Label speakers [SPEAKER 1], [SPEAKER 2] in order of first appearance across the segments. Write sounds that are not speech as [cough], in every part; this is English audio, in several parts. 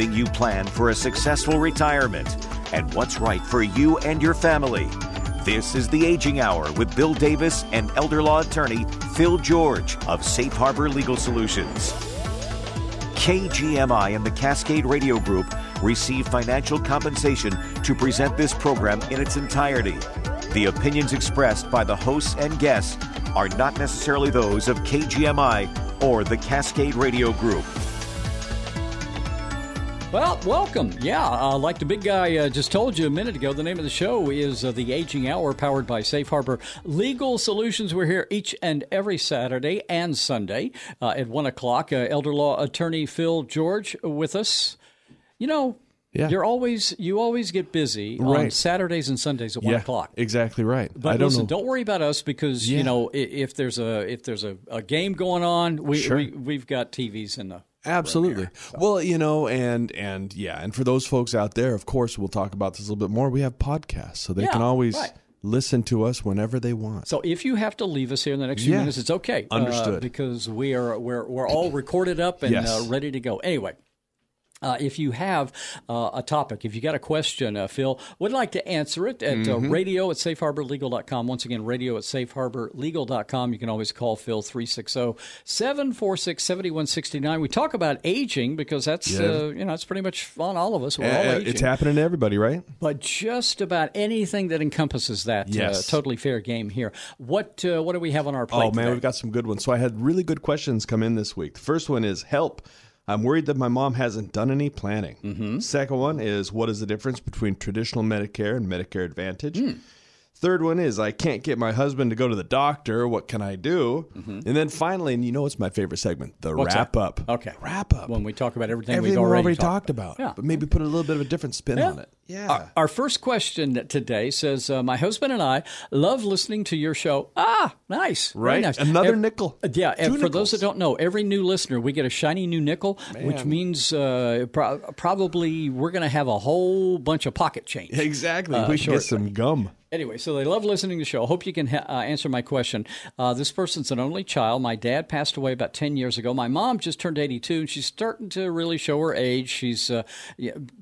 [SPEAKER 1] helping you plan for a successful retirement and what's right for you and your family. This is the Aging Hour with Bill Davis and elder law attorney Phil George of Safe Harbor Legal Solutions. KGMI and the Cascade Radio Group receive financial compensation to present this program in its entirety. The opinions expressed by the hosts and guests are not necessarily those of KGMI or the Cascade Radio Group.
[SPEAKER 2] Well, welcome. Yeah, uh, like the big guy uh, just told you a minute ago, the name of the show is uh, The Aging Hour, powered by Safe Harbor Legal Solutions. We're here each and every Saturday and Sunday uh, at 1 o'clock. Uh, elder law attorney Phil George with us. You know,
[SPEAKER 3] Yeah.
[SPEAKER 2] you're always you always get busy on Saturdays and Sundays at 1
[SPEAKER 3] yeah,
[SPEAKER 2] o'clock.
[SPEAKER 3] exactly right.
[SPEAKER 2] But
[SPEAKER 3] don't
[SPEAKER 2] listen,
[SPEAKER 3] know.
[SPEAKER 2] don't worry about us because you know if there's a if there's a, a game going on, we,
[SPEAKER 3] Sure.
[SPEAKER 2] we we've got TVs in the
[SPEAKER 3] Absolutely. Well, you know, and and yeah, and for those folks out there, of course, we'll talk about this a little bit more. We have podcasts, so they
[SPEAKER 2] Yeah,
[SPEAKER 3] can always
[SPEAKER 2] right.
[SPEAKER 3] listen to us whenever they want.
[SPEAKER 2] So if you have to leave us here in the next few
[SPEAKER 3] Yeah.
[SPEAKER 2] minutes, it's okay. uh,
[SPEAKER 3] Understood.
[SPEAKER 2] because we are we're we're all recorded up and
[SPEAKER 3] Yes.
[SPEAKER 2] uh, ready to go. Anyway. Uh, if you have uh, a topic, if you got a question, uh, Phil, would like to answer it at uh,
[SPEAKER 3] Mm-hmm.
[SPEAKER 2] radio at safeharborlegal.com. Once again, radio at safeharborlegal.com. You can always call Phil 360 746 7169. We talk about aging because that's, uh, you know, it's pretty much on all of us. We're all aging.
[SPEAKER 3] it's happening to everybody, right?
[SPEAKER 2] But just about anything that encompasses that,
[SPEAKER 3] Yes.
[SPEAKER 2] uh, totally fair game here. What uh, what do we have on our plate?
[SPEAKER 3] Oh man,
[SPEAKER 2] today?
[SPEAKER 3] we've got some good ones. So I had really good questions come in this week. The first one is help. I'm worried that my mom hasn't done any planning. Mm-hmm. Second one is what is the difference between traditional Medicare and Medicare Advantage?
[SPEAKER 2] Hmm.
[SPEAKER 3] Third one is I can't get my husband to go to the doctor. What can I do? And then finally, and you know, it's my favorite segment, the
[SPEAKER 2] Mm-hmm. What's
[SPEAKER 3] wrap
[SPEAKER 2] that?
[SPEAKER 3] up.
[SPEAKER 2] Okay.
[SPEAKER 3] wrap up.
[SPEAKER 2] when we talk about everything,
[SPEAKER 3] Everything
[SPEAKER 2] we've
[SPEAKER 3] we
[SPEAKER 2] already,
[SPEAKER 3] already talked about,
[SPEAKER 2] Yeah.
[SPEAKER 3] but maybe put a little bit of a different spin
[SPEAKER 2] Yeah.
[SPEAKER 3] on it. Yeah.
[SPEAKER 2] Our, our first question today says, uh, "My husband and I love listening to your show." Ah, nice,
[SPEAKER 3] Right?
[SPEAKER 2] nice.
[SPEAKER 3] Another
[SPEAKER 2] Ev-
[SPEAKER 3] nickel.
[SPEAKER 2] Yeah, and
[SPEAKER 3] Two
[SPEAKER 2] for those that don't know, every new listener we get a shiny new nickel, which means uh, pro- probably we're going to have a whole bunch of pocket change.
[SPEAKER 3] exactly.
[SPEAKER 2] Uh,
[SPEAKER 3] we
[SPEAKER 2] shortly.
[SPEAKER 3] get some gum.
[SPEAKER 2] Anyway, so they love listening to the show. I hope you can ha- uh, answer my question. Uh, this person's an only child. My dad passed away about 10 years ago. My mom just turned 82, and she's starting to really show her age. She's uh,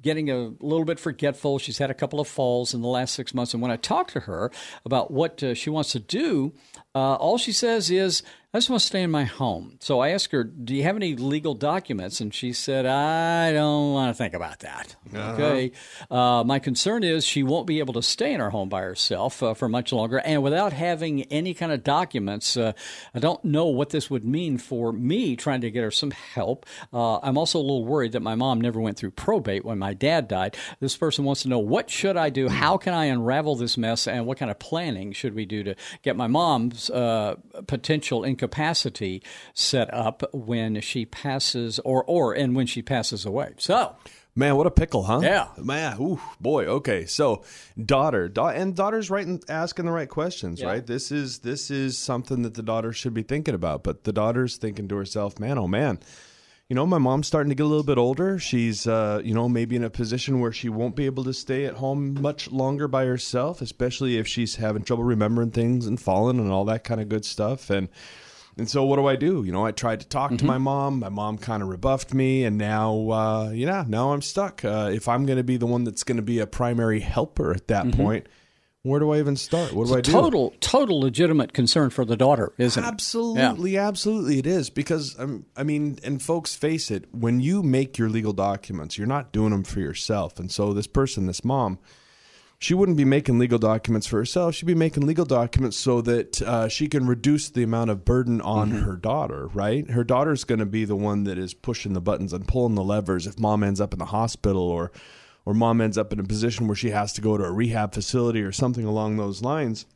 [SPEAKER 2] getting a little bit forgetful. She's had a couple of falls in the last six months. And when I talk to her about what uh, she wants to do, uh, all she says is, I just want to stay in my home. So I asked her, Do you have any legal documents? And she said, I don't want to think about that. Okay. Uh, my concern is she won't be able to stay in her home by herself uh, for much longer. And without having any kind of documents, uh, I don't know what this would mean for me trying to get her some help. Uh, I'm also a little worried that my mom never went through probate when my dad died. This person wants to know what should I do? How can I unravel this mess? And what kind of planning should we do to get my mom's uh, potential incapacity set up when she passes or, or, and when she passes away? So,
[SPEAKER 3] Man, what a pickle, huh?
[SPEAKER 2] Yeah.
[SPEAKER 3] Man, ooh, boy. Okay, so daughter, da- and daughter's right in asking the right questions,
[SPEAKER 2] Yeah.
[SPEAKER 3] right? This is this is something that the daughter should be thinking about. But the daughter's thinking to herself, man, oh man, you know, my mom's starting to get a little bit older. She's, uh, you know, maybe in a position where she won't be able to stay at home much longer by herself, especially if she's having trouble remembering things and falling and all that kind of good stuff. And and so what do I do? You know, I tried to talk to my mom. My mom kind of rebuffed me, and now, uh, yeah, now I'm stuck. Uh, if I'm going to be the one that's going to be a primary helper at that point, where do I even start? What do I do?
[SPEAKER 2] total, total legitimate concern for the daughter, isn't it?
[SPEAKER 3] Absolutely, absolutely, it is because um, I mean, and folks, face it, when you make your legal documents, you're not doing them for yourself, and so this person, this mom, she wouldn't be making legal documents for herself. She'd be making legal documents so that uh, she can reduce the amount of burden on her daughter. Right? Her daughter's going to be the one that is pushing the buttons and pulling the levers if mom ends up in the hospital or or mom ends up in a position where she has to go to a rehab facility or something along those lines.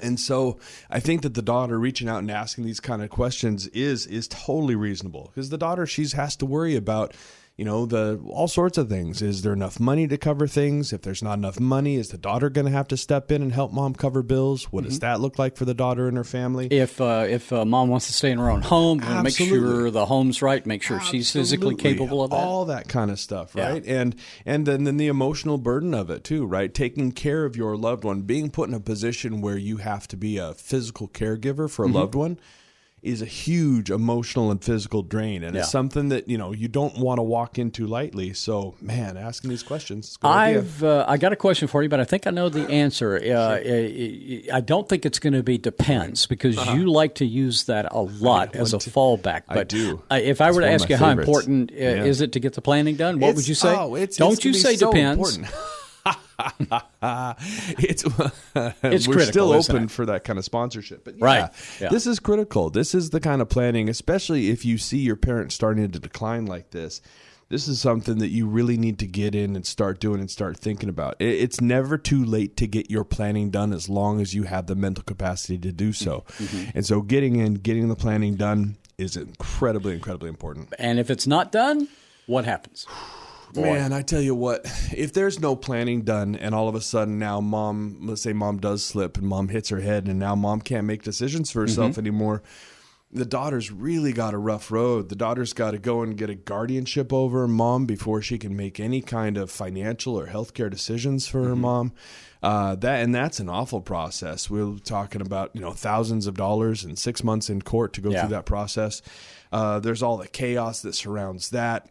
[SPEAKER 3] And so I think that the daughter reaching out and asking these kind of questions is is totally reasonable because the daughter she's has to worry about you know the all sorts of things. Is there enough money to cover things? If there's not enough money is the daughter going to have to step in and help mom cover bills? What does that look like for the daughter and her family?
[SPEAKER 2] If uh, if uh, mom wants to stay in her own home, make sure the home's right, make sure she's physically capable of that.
[SPEAKER 3] all that kind of stuff
[SPEAKER 2] Yeah.
[SPEAKER 3] right? And and then, then the emotional burden of it too right? Taking care of your loved one being put in a position where you have to be a physical caregiver for a
[SPEAKER 2] Mm-hmm.
[SPEAKER 3] loved one is a huge emotional and physical drain, and
[SPEAKER 2] Yeah.
[SPEAKER 3] it's something that you know you don't want to walk into lightly. So, man, asking these questions, is a good idea.
[SPEAKER 2] I've uh, I got a question for you, but I think I know the answer. Uh, I, I don't think it's going to be depends because you like to use that a lot as a fallback. But
[SPEAKER 3] Uh-huh. I do.
[SPEAKER 2] uh, if I
[SPEAKER 3] It's
[SPEAKER 2] were to ask you how important uh,
[SPEAKER 3] Yeah.
[SPEAKER 2] is it to get the planning done, what would you say?
[SPEAKER 3] Oh, it's,
[SPEAKER 2] don't
[SPEAKER 3] it's
[SPEAKER 2] you say
[SPEAKER 3] so
[SPEAKER 2] depends? [laughs] [laughs]
[SPEAKER 3] it's [laughs]
[SPEAKER 2] It's
[SPEAKER 3] we're still open for that kind of sponsorship. But yeah,
[SPEAKER 2] Right. Yeah.
[SPEAKER 3] this is critical. This is the kind of planning, especially if you see your parents starting to decline like this. This is something that you really need to get in and start doing and start thinking about. It's never too late to get your planning done as long as you have the mental capacity to do so.
[SPEAKER 2] Mm-hmm.
[SPEAKER 3] And so getting in, getting the planning done is incredibly, incredibly important.
[SPEAKER 2] And if it's not done, what happens?
[SPEAKER 3] Man, I tell you what, if there's no planning done and all of a sudden now mom, let's say mom does slip and mom hits her head and now mom can't make decisions for herself anymore, the daughter's really got a rough road. The daughter's got to go and get a guardianship over her mom before she can make any kind of financial or healthcare decisions for her mom. Uh, that and that's an awful process. We're talking about you know thousands of dollars and six months in court to go
[SPEAKER 2] Yeah.
[SPEAKER 3] through that process. Uh, there's all the chaos that surrounds that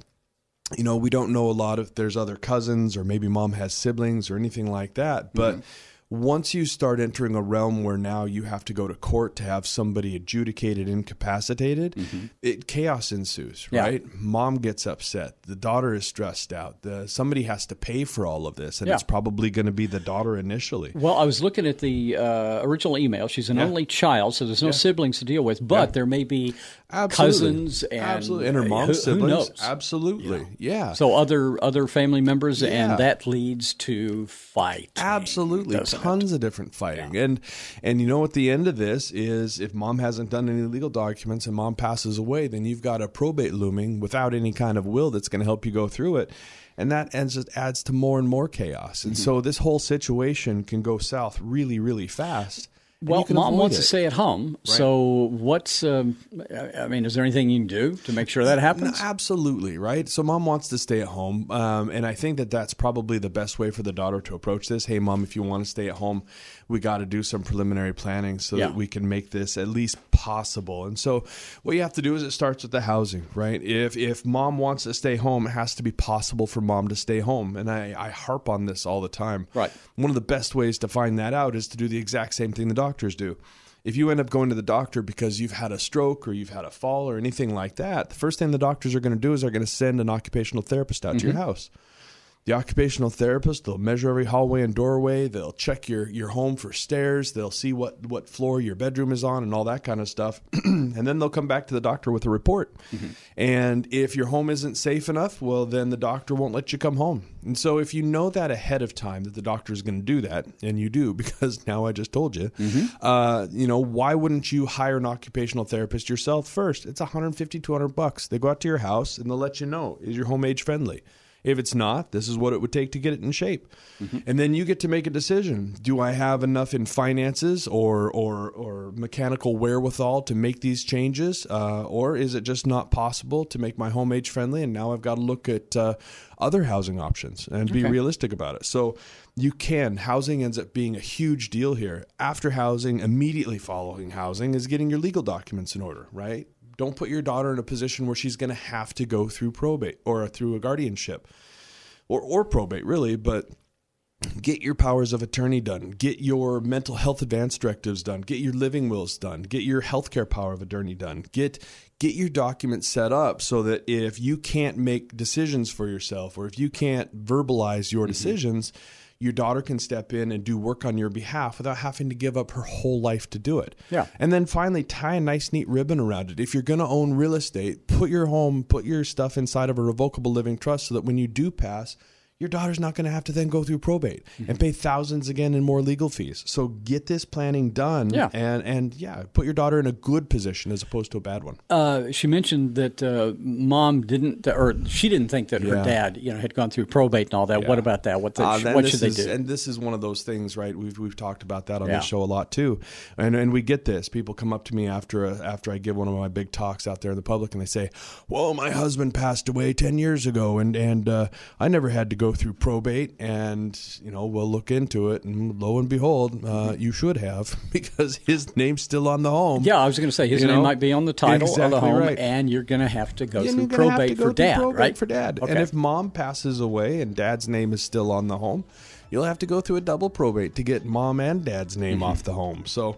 [SPEAKER 3] you know, we don't know a lot if there's other cousins or maybe mom has siblings or anything like that. But
[SPEAKER 2] Mm-hmm.
[SPEAKER 3] once you start entering a realm where now you have to go to court to have somebody adjudicated incapacitated, it chaos ensues,
[SPEAKER 2] Mm-hmm. Yeah.
[SPEAKER 3] right? Mom gets upset. The daughter is stressed out. The, somebody has to pay for all of this, and
[SPEAKER 2] Yeah.
[SPEAKER 3] it's probably going to be the daughter initially.
[SPEAKER 2] Well, I was looking at the uh, original email. She's an only child, so there's no siblings to deal with, but there may be cousins and
[SPEAKER 3] absolutely, and her mom's
[SPEAKER 2] who
[SPEAKER 3] siblings,
[SPEAKER 2] knows?
[SPEAKER 3] absolutely, yeah.
[SPEAKER 2] So other other family members,
[SPEAKER 3] Yeah.
[SPEAKER 2] and that leads to fight.
[SPEAKER 3] Absolutely,
[SPEAKER 2] doesn't it?
[SPEAKER 3] tons of different fighting, and and you know at the end of this is if mom hasn't done any legal documents and mom passes away, then you've got a probate looming without any kind of will that's going to help you go through it, and that ends just adds to more and more chaos, and
[SPEAKER 2] Mm-hmm.
[SPEAKER 3] so this whole situation can go south really really fast.
[SPEAKER 2] Well, mom wants
[SPEAKER 3] it.
[SPEAKER 2] to stay at home. So, what's? Um, I mean, is there anything you can do to make sure that
[SPEAKER 3] No,
[SPEAKER 2] happens?
[SPEAKER 3] absolutely, right? So mom wants to stay at home, um, and I think that that's probably the best way for the daughter to approach this. Hey, mom, if you want to stay at home, we got to do some preliminary planning so
[SPEAKER 2] Yeah.
[SPEAKER 3] that we can make this at least possible. And so, what you have to do is it starts with the housing, right? If if mom wants to stay home, it has to be possible for mom to stay home, and I, I harp on this all the time.
[SPEAKER 2] Right.
[SPEAKER 3] One of the best ways to find that out is to do the exact same thing the doctors do. If you end up going to the doctor because you've had a stroke or you've had a fall or anything like that, the first thing the doctors are going to do is they're going to send an occupational therapist out to your mm-hmm. house. The occupational therapist, they'll measure every hallway and doorway. They'll check your, your home for stairs. They'll see what, what floor your bedroom is on and all that kind of stuff. [clears throat] and then they'll come back to the doctor with a report. And if your home isn't safe enough, well, then the doctor won't let you come home. And so if you know that ahead of time that the doctor is going to do that, and you do [laughs] because now I just told you, uh, you know, why wouldn't you hire an occupational therapist yourself first? It's 150, 200 bucks. They go out to your house and they'll let you know, is your home age friendly? If it's not, this is what it would take to get it in shape. And then you get to make a decision. Do I have enough in finances or or or mechanical wherewithal to make these changes? Uh, or is it just not possible to make my home age friendly? And now I've got to look at uh, other housing options and be realistic about it. So you can. Housing ends up being a huge deal here. After housing, immediately following housing is getting your legal documents in order, right? Don't put your daughter in a position where she's going to have to go through probate or through a guardianship or, or probate, really. But get your powers of attorney done, get your mental health advance directives done, get your living wills done, get your healthcare power of attorney done, get get your documents set up so that if you can't make decisions for yourself or if you can't verbalize your mm-hmm. decisions, your daughter can step in and do work on your behalf without having to give up her whole life to do it.
[SPEAKER 2] Yeah.
[SPEAKER 3] And then finally, tie a nice, neat ribbon around it. If you're going to own real estate, put your home, put your stuff inside of a revocable living trust so that when you do pass, your daughter's not going to have to then go through probate
[SPEAKER 2] Mm-hmm.
[SPEAKER 3] and pay thousands again in more legal fees. So get this planning done,
[SPEAKER 2] Yeah.
[SPEAKER 3] and and yeah, put your daughter in a good position as opposed to a bad one.
[SPEAKER 2] Uh, she mentioned that uh, mom didn't, or she didn't think that her
[SPEAKER 3] Yeah.
[SPEAKER 2] dad, you know, had gone through probate and all that. What about that? What, the,
[SPEAKER 3] Uh,
[SPEAKER 2] what should they
[SPEAKER 3] is-
[SPEAKER 2] do?
[SPEAKER 3] And this is one of those things, right? We've we've talked about that on
[SPEAKER 2] Yeah.
[SPEAKER 3] this show a lot too, and and we get this. People come up to me after a, after I give one of my big talks out there in the public, and they say, "Well, my husband passed away ten years ago, and and uh, I never had to go go through probate, and you know we'll look into it. And lo and behold, uh, you should have [laughs] because his name's still on the home.
[SPEAKER 2] Yeah, I was going to say his
[SPEAKER 3] You
[SPEAKER 2] name
[SPEAKER 3] know?
[SPEAKER 2] might be on the title of the home,
[SPEAKER 3] right.
[SPEAKER 2] and you're going to have to go
[SPEAKER 3] And
[SPEAKER 2] through
[SPEAKER 3] you're gonna have
[SPEAKER 2] probate
[SPEAKER 3] to go
[SPEAKER 2] for
[SPEAKER 3] through
[SPEAKER 2] dad,
[SPEAKER 3] probate
[SPEAKER 2] right?
[SPEAKER 3] For dad,
[SPEAKER 2] Okay.
[SPEAKER 3] and if mom passes away and dad's name is still on the home, you'll have to go through a double probate to get mom and dad's name
[SPEAKER 2] Mm-hmm.
[SPEAKER 3] off the home. So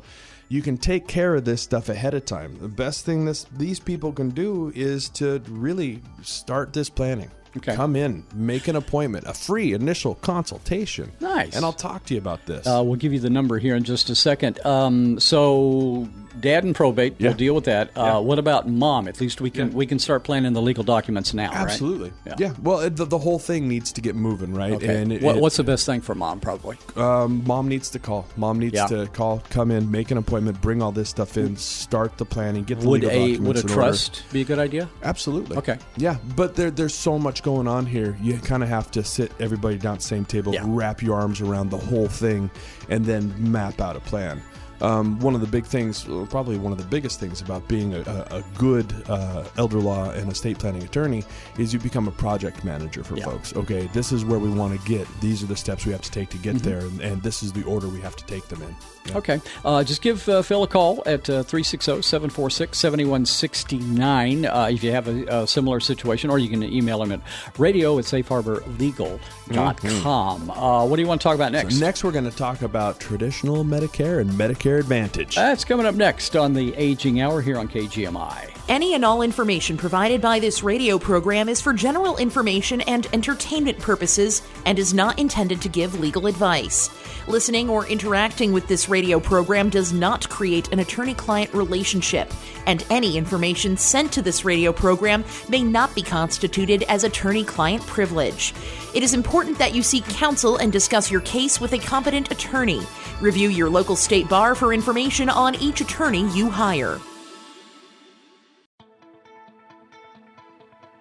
[SPEAKER 3] you can take care of this stuff ahead of time. The best thing this these people can do is to really start this planning.
[SPEAKER 2] Okay.
[SPEAKER 3] Come in, make an appointment, a free initial consultation.
[SPEAKER 2] Nice.
[SPEAKER 3] And I'll talk to you about this.
[SPEAKER 2] Uh, we'll give you the number here in just a second. Um, so, dad and probate,
[SPEAKER 3] Yeah.
[SPEAKER 2] we'll deal with that. Uh, What about mom? At least we can we can start planning the legal documents now, right?
[SPEAKER 3] Absolutely.
[SPEAKER 2] Yeah.
[SPEAKER 3] Yeah. Well, it, the, the whole thing needs to get moving, right?
[SPEAKER 2] Okay.
[SPEAKER 3] And it,
[SPEAKER 2] what,
[SPEAKER 3] it-
[SPEAKER 2] what's the best thing for mom? Probably.
[SPEAKER 3] um, mom needs to call. Mom needs
[SPEAKER 2] Yeah.
[SPEAKER 3] to call, come in, make an appointment, bring all this stuff in, start the planning, get the
[SPEAKER 2] Would
[SPEAKER 3] legal
[SPEAKER 2] a
[SPEAKER 3] documents
[SPEAKER 2] would a
[SPEAKER 3] in order.
[SPEAKER 2] trust be a good idea?
[SPEAKER 3] Absolutely.
[SPEAKER 2] Okay.
[SPEAKER 3] Yeah, but there, there's so much going on here. You kind of have to sit everybody down at the same table,
[SPEAKER 2] Yeah.
[SPEAKER 3] wrap your arms around the whole thing, and then map out a plan. Um, one of the big things, probably one of the biggest things about being a, a, good uh, elder law and estate planning attorney is you become a project manager for
[SPEAKER 2] Yeah.
[SPEAKER 3] folks. Okay, this is where we want to get. These are the steps we have to take to get
[SPEAKER 2] Mm-hmm.
[SPEAKER 3] there, and, and this is the order we have to take them in. Yeah.
[SPEAKER 2] Okay. Uh, just give uh, Phil a call at 360 746 7169 if you have a, a similar situation, or you can email him at radio at safeharborlegal.com. Uh, what do you want to talk about next?
[SPEAKER 3] Next, we're going to talk about traditional Medicare and Medicare Advantage.
[SPEAKER 2] That's coming up next on the Aging Hour here on KGMI.
[SPEAKER 4] Any and all information provided by this radio program is for general information and entertainment purposes and is not intended to give legal advice. Listening or interacting with this radio program does not create an attorney client relationship, and any information sent to this radio program may not be constituted as attorney client privilege. It is important that you seek counsel and discuss your case with a competent attorney. Review your local state bar for information on each attorney you hire.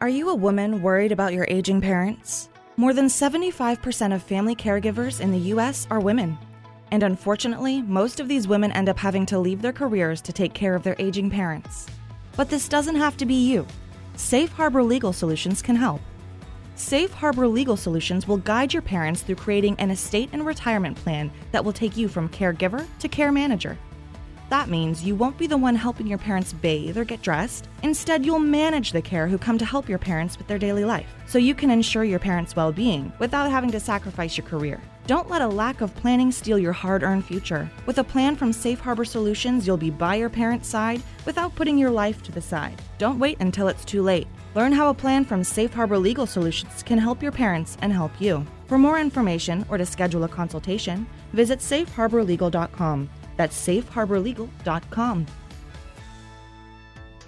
[SPEAKER 5] Are you a woman worried about your aging parents? More than 75% of family caregivers in the U.S. are women. And unfortunately, most of these women end up having to leave their careers to take care of their aging parents. But this doesn't have to be you. Safe Harbor Legal Solutions can help. Safe Harbor Legal Solutions will guide your parents through creating an estate and retirement plan that will take you from caregiver to care manager. That means you won't be the one helping your parents bathe or get dressed. Instead, you'll manage the care who come to help your parents with their daily life, so you can ensure your parents' well being without having to sacrifice your career. Don't let a lack of planning steal your hard earned future. With a plan from Safe Harbor Solutions, you'll be by your parents' side without putting your life to the side. Don't wait until it's too late. Learn how a plan from Safe Harbor Legal Solutions can help your parents and help you. For more information or to schedule a consultation, visit safeharborlegal.com. That's safeharborlegal.com.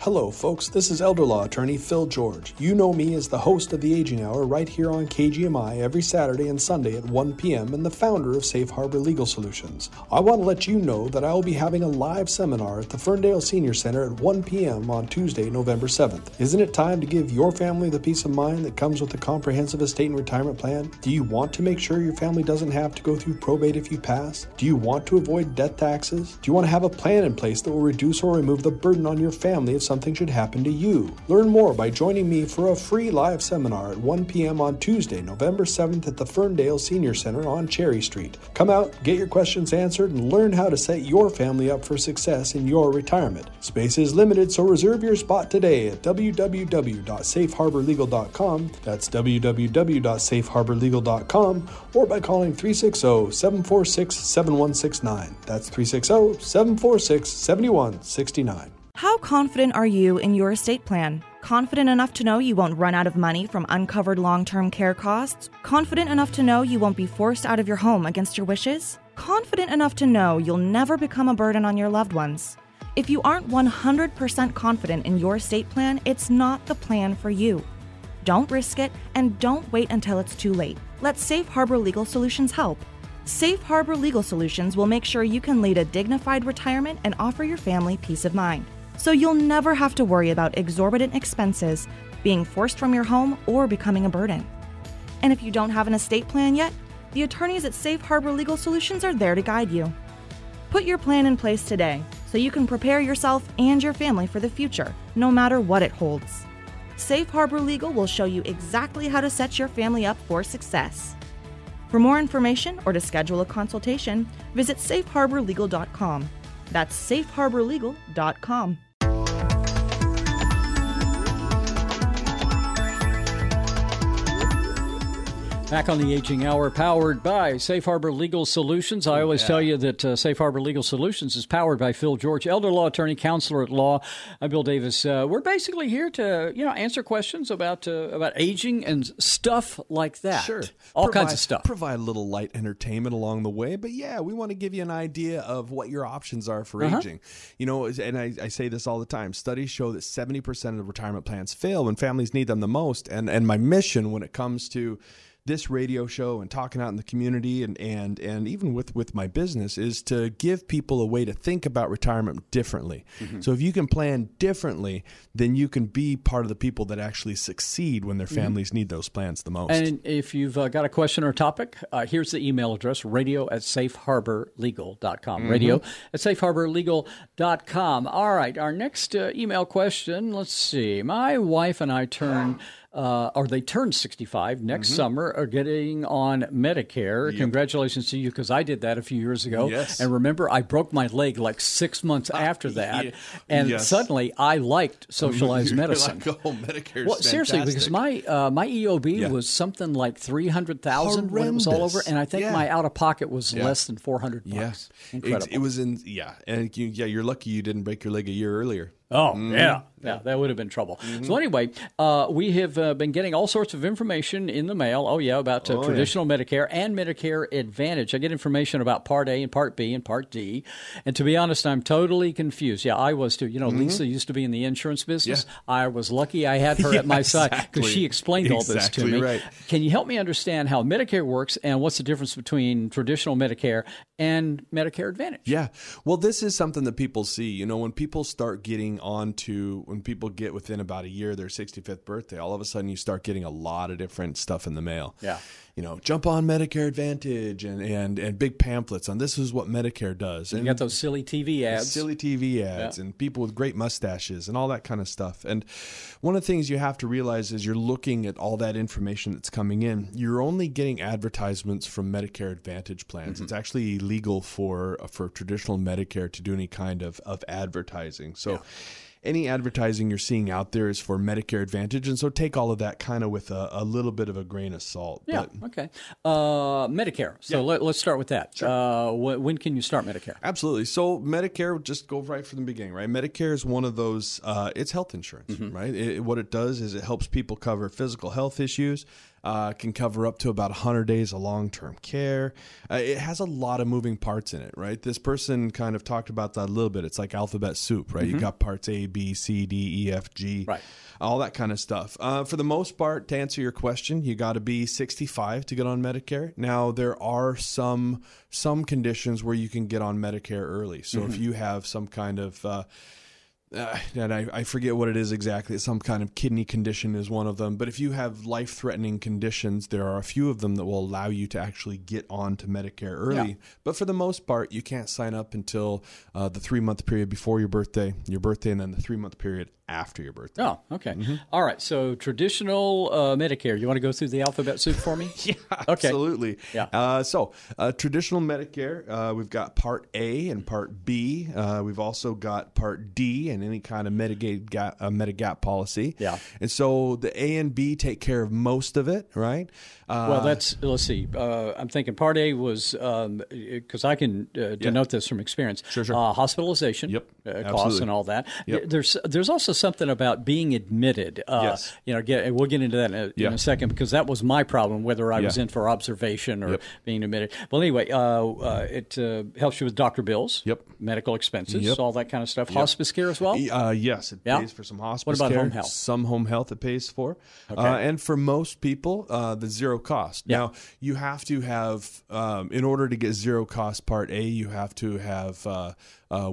[SPEAKER 6] Hello, folks. This is elder law attorney Phil George. You know me as the host of the Aging Hour right here on KGMI every Saturday and Sunday at 1 p.m. and the founder of Safe Harbor Legal Solutions. I want to let you know that I will be having a live seminar at the Ferndale Senior Center at 1 p.m. on Tuesday, November 7th. Isn't it time to give your family the peace of mind that comes with a comprehensive estate and retirement plan? Do you want to make sure your family doesn't have to go through probate if you pass? Do you want to avoid death taxes? Do you want to have a plan in place that will reduce or remove the burden on your family if something should happen to you? Learn more by joining me for a free live seminar at 1 p.m. on Tuesday, November 7th at the Ferndale Senior Center on Cherry Street. Come out, get your questions answered, and learn how to set your family up for success in your retirement. Space is limited, so reserve your spot today at www.safeharborlegal.com. That's www.safeharborlegal.com or by calling 360 746 7169. That's 360 746 7169.
[SPEAKER 5] How confident are you in your estate plan? Confident enough to know you won't run out of money from uncovered long term care costs? Confident enough to know you won't be forced out of your home against your wishes? Confident enough to know you'll never become a burden on your loved ones? If you aren't 100% confident in your estate plan, it's not the plan for you. Don't risk it and don't wait until it's too late. Let Safe Harbor Legal Solutions help. Safe Harbor Legal Solutions will make sure you can lead a dignified retirement and offer your family peace of mind. So you'll never have to worry about exorbitant expenses, being forced from your home, or becoming a burden. And if you don't have an estate plan yet, the attorneys at Safe Harbor Legal Solutions are there to guide you. Put your plan in place today so you can prepare yourself and your family for the future, no matter what it holds. Safe Harbor Legal will show you exactly how to set your family up for success. For more information or to schedule a consultation, visit safeharborlegal.com. That's safeharborlegal.com.
[SPEAKER 2] Back on the Aging Hour, powered by Safe Harbor Legal Solutions. I always yeah. tell you that uh, Safe Harbor Legal Solutions is powered by Phil George, elder law attorney, counselor at law. I'm Bill Davis. Uh, we're basically here to you know answer questions about uh, about aging and stuff like that.
[SPEAKER 3] Sure,
[SPEAKER 2] all
[SPEAKER 3] provide,
[SPEAKER 2] kinds of stuff.
[SPEAKER 3] Provide a little light entertainment along the way, but yeah, we want to give you an idea of what your options are for uh-huh. aging. You know, and I, I say this all the time. Studies show that 70 percent of retirement plans fail when families need them the most, and and my mission when it comes to this radio show and talking out in the community and and and even with with my business is to give people a way to think about retirement differently. Mm-hmm. So if you can plan differently, then you can be part of the people that actually succeed when their mm-hmm. families mm-hmm. need those plans the most.
[SPEAKER 2] And if you've uh, got a question or topic, uh, here's the email address: radio at safeharborlegal.com. Mm-hmm. Radio at safeharborlegal.com. All right, our next uh, email question. Let's see. My wife and I turn uh, or they turn 65 next mm-hmm. summer, are getting on Medicare. Yep. Congratulations to you because I did that a few years ago.
[SPEAKER 3] Yes.
[SPEAKER 2] And remember, I broke my leg like six months uh, after that. Yeah. And yes. suddenly I liked [laughs] socialized medicine.
[SPEAKER 3] Like, oh, Medicare.
[SPEAKER 2] Well, seriously, because my uh, my EOB yeah. was something like 300,000 when it was all over. And I think yeah. my out of pocket was less than 400 bucks.
[SPEAKER 3] Yeah. Incredible. It, it was in, yeah. And you, yeah, you're lucky you didn't break your leg a year earlier.
[SPEAKER 2] Oh, mm-hmm. yeah. Yeah, that would have been trouble. Mm-hmm. So anyway, uh, we have uh, been getting all sorts of information in the mail. Oh yeah, about uh, oh, traditional yeah. Medicare and Medicare Advantage. I get information about Part A and Part B and Part D. And to be honest, I'm totally confused. Yeah, I was too. You know, mm-hmm. Lisa used to be in the insurance business. Yeah. I was lucky I had her yeah, at my [laughs] side because she explained all this to me.
[SPEAKER 3] Right.
[SPEAKER 2] Can you help me understand how Medicare works and what's the difference between traditional Medicare and Medicare Advantage?
[SPEAKER 3] Yeah. Well, this is something that people see. You know, when people start getting onto when people get within about a year their 65th birthday, all of a sudden you start getting a lot of different stuff in the mail.
[SPEAKER 2] Yeah.
[SPEAKER 3] You know, jump on Medicare Advantage and and, and big pamphlets on this is what Medicare does. And
[SPEAKER 2] you got those silly TV ads.
[SPEAKER 3] Silly TV ads yeah. and people with great mustaches and all that kind of stuff. And one of the things you have to realize is you're looking at all that information that's coming in. You're only getting advertisements from Medicare Advantage plans. Mm-hmm. It's actually illegal for for traditional Medicare to do any kind of, of advertising. So yeah any advertising you're seeing out there is for Medicare Advantage, and so take all of that kind of with a, a little bit of a grain of salt.
[SPEAKER 2] Yeah. But, okay. Uh, Medicare. So yeah. let, us start with that. Sure. Uh, wh- when can you start Medicare?
[SPEAKER 3] Absolutely. So Medicare, just go right from the beginning, right? Medicare is one of those. Uh, it's health insurance, mm-hmm. right? It, what it does is it helps people cover physical health issues uh, can cover up to about 100 days of long term care. Uh, it has a lot of moving parts in it, right? This person kind of talked about that a little bit. It's like alphabet soup, right? Mm-hmm. You got parts A, B, C, D, E, F, G,
[SPEAKER 2] right.
[SPEAKER 3] all that kind of stuff. Uh, for the most part, to answer your question, you got to be 65 to get on Medicare. Now, there are some some conditions where you can get on Medicare early. So mm-hmm. if you have some kind of uh, [sighs] and I, I, forget what it is exactly. Some kind of kidney condition is one of them. But if you have life threatening conditions, there are a few of them that will allow you to actually get on to Medicare early. Yeah. But for the most part, you can't sign up until uh, the three month period before your birthday, your birthday, and then the three month period after your birthday.
[SPEAKER 2] Oh, okay. Mm-hmm. All right. So traditional uh, Medicare. You want to go through the alphabet soup for me? [laughs]
[SPEAKER 3] yeah, [laughs] okay. absolutely. Yeah. Uh, so uh, traditional Medicare, uh, we've got Part A and Part B. Uh, we've also got Part D and any kind of Medigap, gap, uh, Medigap policy.
[SPEAKER 2] Yeah.
[SPEAKER 3] And so the A and B take care of most of it, right?
[SPEAKER 2] Well, that's let's see. I'm thinking Part A was because um, I can denote yeah. this from experience.
[SPEAKER 3] Sure, sure.
[SPEAKER 2] hospitalization,
[SPEAKER 3] yep,
[SPEAKER 2] costs, and all that.
[SPEAKER 3] Yep.
[SPEAKER 2] There's there's also something about being admitted. Uh,
[SPEAKER 3] yes.
[SPEAKER 2] You know, get, we'll get into that in a,
[SPEAKER 3] yeah.
[SPEAKER 2] in a, second because that was my problem, whether I
[SPEAKER 3] yeah.
[SPEAKER 2] was in for observation or
[SPEAKER 3] yep.
[SPEAKER 2] being admitted. Well, anyway, uh, uh, it uh, helps you with doctor bills,
[SPEAKER 3] yep.
[SPEAKER 2] medical expenses,
[SPEAKER 3] yep.
[SPEAKER 2] all that kind of stuff. Hospice care as well?
[SPEAKER 3] Uh, yes, it pays for some hospice
[SPEAKER 2] What about
[SPEAKER 3] care,
[SPEAKER 2] home health?
[SPEAKER 3] Some home health it pays for.
[SPEAKER 2] Okay.
[SPEAKER 3] Uh, and for most people, the zero cost.
[SPEAKER 2] Yeah.
[SPEAKER 3] Now, you have to have, um, in order to get zero cost Part A, you have to have uh,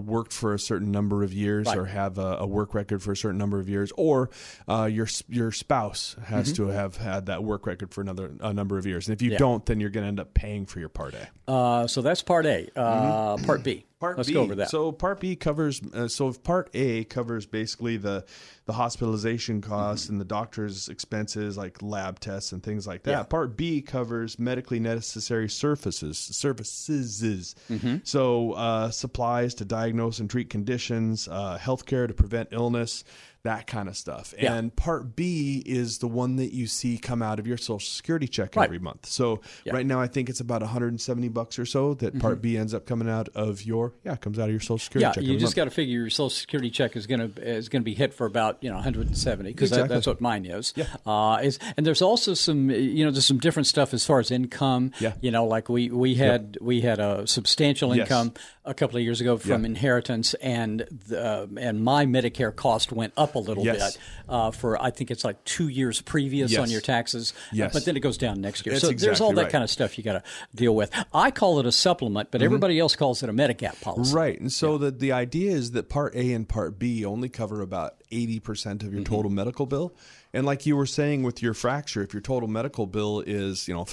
[SPEAKER 3] worked for a certain number of years
[SPEAKER 2] Right.
[SPEAKER 3] or have a, a work record for a certain number of years, or uh, your your spouse has to have had that work record for another a number of years. And if you
[SPEAKER 2] Mm-hmm. Yeah.
[SPEAKER 3] don't, then you're going to end up paying for your Part A.
[SPEAKER 2] Uh, so that's part A. Uh, Part B.
[SPEAKER 3] Mm-hmm. [clears throat] Part
[SPEAKER 2] Let's
[SPEAKER 3] B.
[SPEAKER 2] go over that.
[SPEAKER 3] So Part B covers. Uh, so if Part A covers basically the the hospitalization costs
[SPEAKER 2] Mm-hmm.
[SPEAKER 3] and the doctor's expenses like lab tests and things like that.
[SPEAKER 2] Yeah.
[SPEAKER 3] Part B covers medically necessary surfaces services.
[SPEAKER 2] Mm-hmm.
[SPEAKER 3] So uh, supplies to diagnose and treat conditions, uh, healthcare to prevent illness. That kind of stuff.
[SPEAKER 2] Yeah.
[SPEAKER 3] And part B is the one that you see come out of your social security check
[SPEAKER 2] Right.
[SPEAKER 3] every month. So
[SPEAKER 2] Yeah.
[SPEAKER 3] right now I think it's about 170 bucks or so that part B ends up coming out of your yeah, comes out of your social security
[SPEAKER 2] Mm-hmm. yeah,
[SPEAKER 3] check.
[SPEAKER 2] you just got to figure your Social Security check is going to is going to be hit for about you know 170 because
[SPEAKER 3] Exactly.
[SPEAKER 2] that's what mine is.
[SPEAKER 3] Yeah.
[SPEAKER 2] Uh, is and there's also some you know there's some different stuff as far as income.
[SPEAKER 3] Yeah.
[SPEAKER 2] You know, like we we had we had a substantial
[SPEAKER 3] Yes.
[SPEAKER 2] income a couple of years ago from inheritance, and the, and my Medicare cost went up a little
[SPEAKER 3] Yes.
[SPEAKER 2] bit uh, for I think it's like two years previous on your taxes.
[SPEAKER 3] Yes.
[SPEAKER 2] But then it goes down next year.
[SPEAKER 3] That's
[SPEAKER 2] so there's all that
[SPEAKER 3] right.
[SPEAKER 2] kind of stuff you got to deal with. I call it a supplement, but everybody else calls it a Medigap policy.
[SPEAKER 3] Right. And so the, the idea is that part A and part B only cover about 80%
[SPEAKER 2] Mm-hmm.
[SPEAKER 3] of your total medical bill. And like you were saying with your fracture, if your total medical bill is, you know,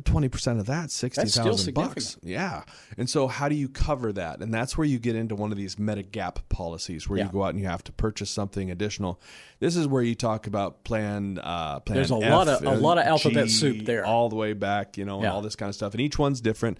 [SPEAKER 3] $300,000, 20% of that, 60,000 bucks. Yeah. And so how do you cover that? And that's where you get into one of these Medigap policies where
[SPEAKER 2] Yeah.
[SPEAKER 3] you go out and you have to purchase something additional. This is where you talk about plan uh plan
[SPEAKER 2] There's a
[SPEAKER 3] F
[SPEAKER 2] lot of- a lot of alphabet
[SPEAKER 3] G,
[SPEAKER 2] soup there.
[SPEAKER 3] all the way back, you know, and all this kind of stuff. And each one's different.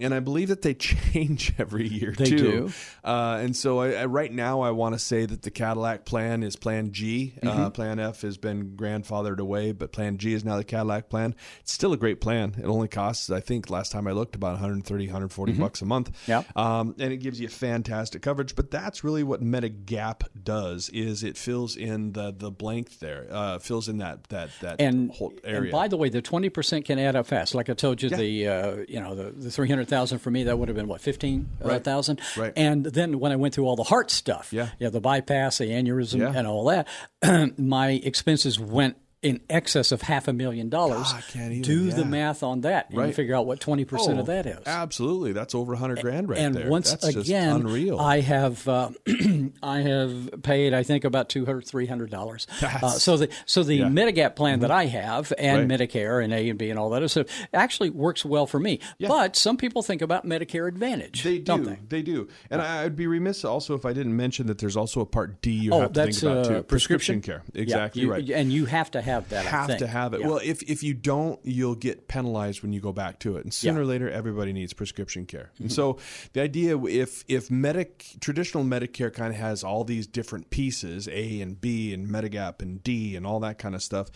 [SPEAKER 3] And I believe that they [laughs] change every year
[SPEAKER 2] They
[SPEAKER 3] too.
[SPEAKER 2] do.
[SPEAKER 3] Uh, and so I, I, right now, I want to say that the Cadillac plan is Plan G.
[SPEAKER 2] Mm-hmm.
[SPEAKER 3] Uh, plan F has been grandfathered away, but Plan G is now the Cadillac plan. It's still a great plan. It only costs, I think, last time I looked, about 130, 140 bucks a month.
[SPEAKER 2] Mm-hmm. Yeah.
[SPEAKER 3] Um, and it gives you fantastic coverage. But that's really what Medigap does: is it fills in the the blank there, uh, fills in that that that
[SPEAKER 2] and,
[SPEAKER 3] whole
[SPEAKER 2] and by the way, the twenty percent can add up fast. Like I told you,
[SPEAKER 3] Yeah.
[SPEAKER 2] the uh, you know the, the three hundred thousand for me that would have been what fifteen
[SPEAKER 3] Right.
[SPEAKER 2] thousand.
[SPEAKER 3] Right.
[SPEAKER 2] And then when I went through all the heart stuff,
[SPEAKER 3] Yeah.
[SPEAKER 2] yeah, the bypass, the aneurysm,
[SPEAKER 3] Yeah.
[SPEAKER 2] and all that, [clears throat] my expenses went in excess of half a million dollars.
[SPEAKER 3] Can't even-
[SPEAKER 2] Do the math on that and
[SPEAKER 3] Right.
[SPEAKER 2] figure out what twenty percent of that is.
[SPEAKER 3] Absolutely, that's over hundred grand right
[SPEAKER 2] and
[SPEAKER 3] there.
[SPEAKER 2] once
[SPEAKER 3] That's
[SPEAKER 2] again,
[SPEAKER 3] unreal.
[SPEAKER 2] I have uh, [clears throat] I have paid I think about two hundred three hundred dollars. [laughs] Uh, so the so the
[SPEAKER 3] Yeah. Mm-hmm.
[SPEAKER 2] Medigap plan that I have and
[SPEAKER 3] Right.
[SPEAKER 2] Medicare and A and B and all that other stuff actually works well for me. But some people think about Medicare Advantage.
[SPEAKER 3] They do. They?
[SPEAKER 2] they?
[SPEAKER 3] do. And I, I'd be remiss also if I didn't mention that there's also a part D you
[SPEAKER 2] Oh,
[SPEAKER 3] have to
[SPEAKER 2] that's
[SPEAKER 3] think about
[SPEAKER 2] uh,
[SPEAKER 3] too. Prescription care.
[SPEAKER 2] Yeah,
[SPEAKER 3] Exactly
[SPEAKER 2] you-
[SPEAKER 3] right.
[SPEAKER 2] And you have to have that. I
[SPEAKER 3] have to have it.
[SPEAKER 2] Yeah.
[SPEAKER 3] Well, if if you don't, you'll get penalized when you go back to it. And sooner
[SPEAKER 2] Yeah.
[SPEAKER 3] or later, everybody needs prescription care.
[SPEAKER 2] Mm-hmm.
[SPEAKER 3] And so the idea, if if medic traditional Medicare kind of has all these different pieces, A and B and Medigap and D and all that kind of stuff.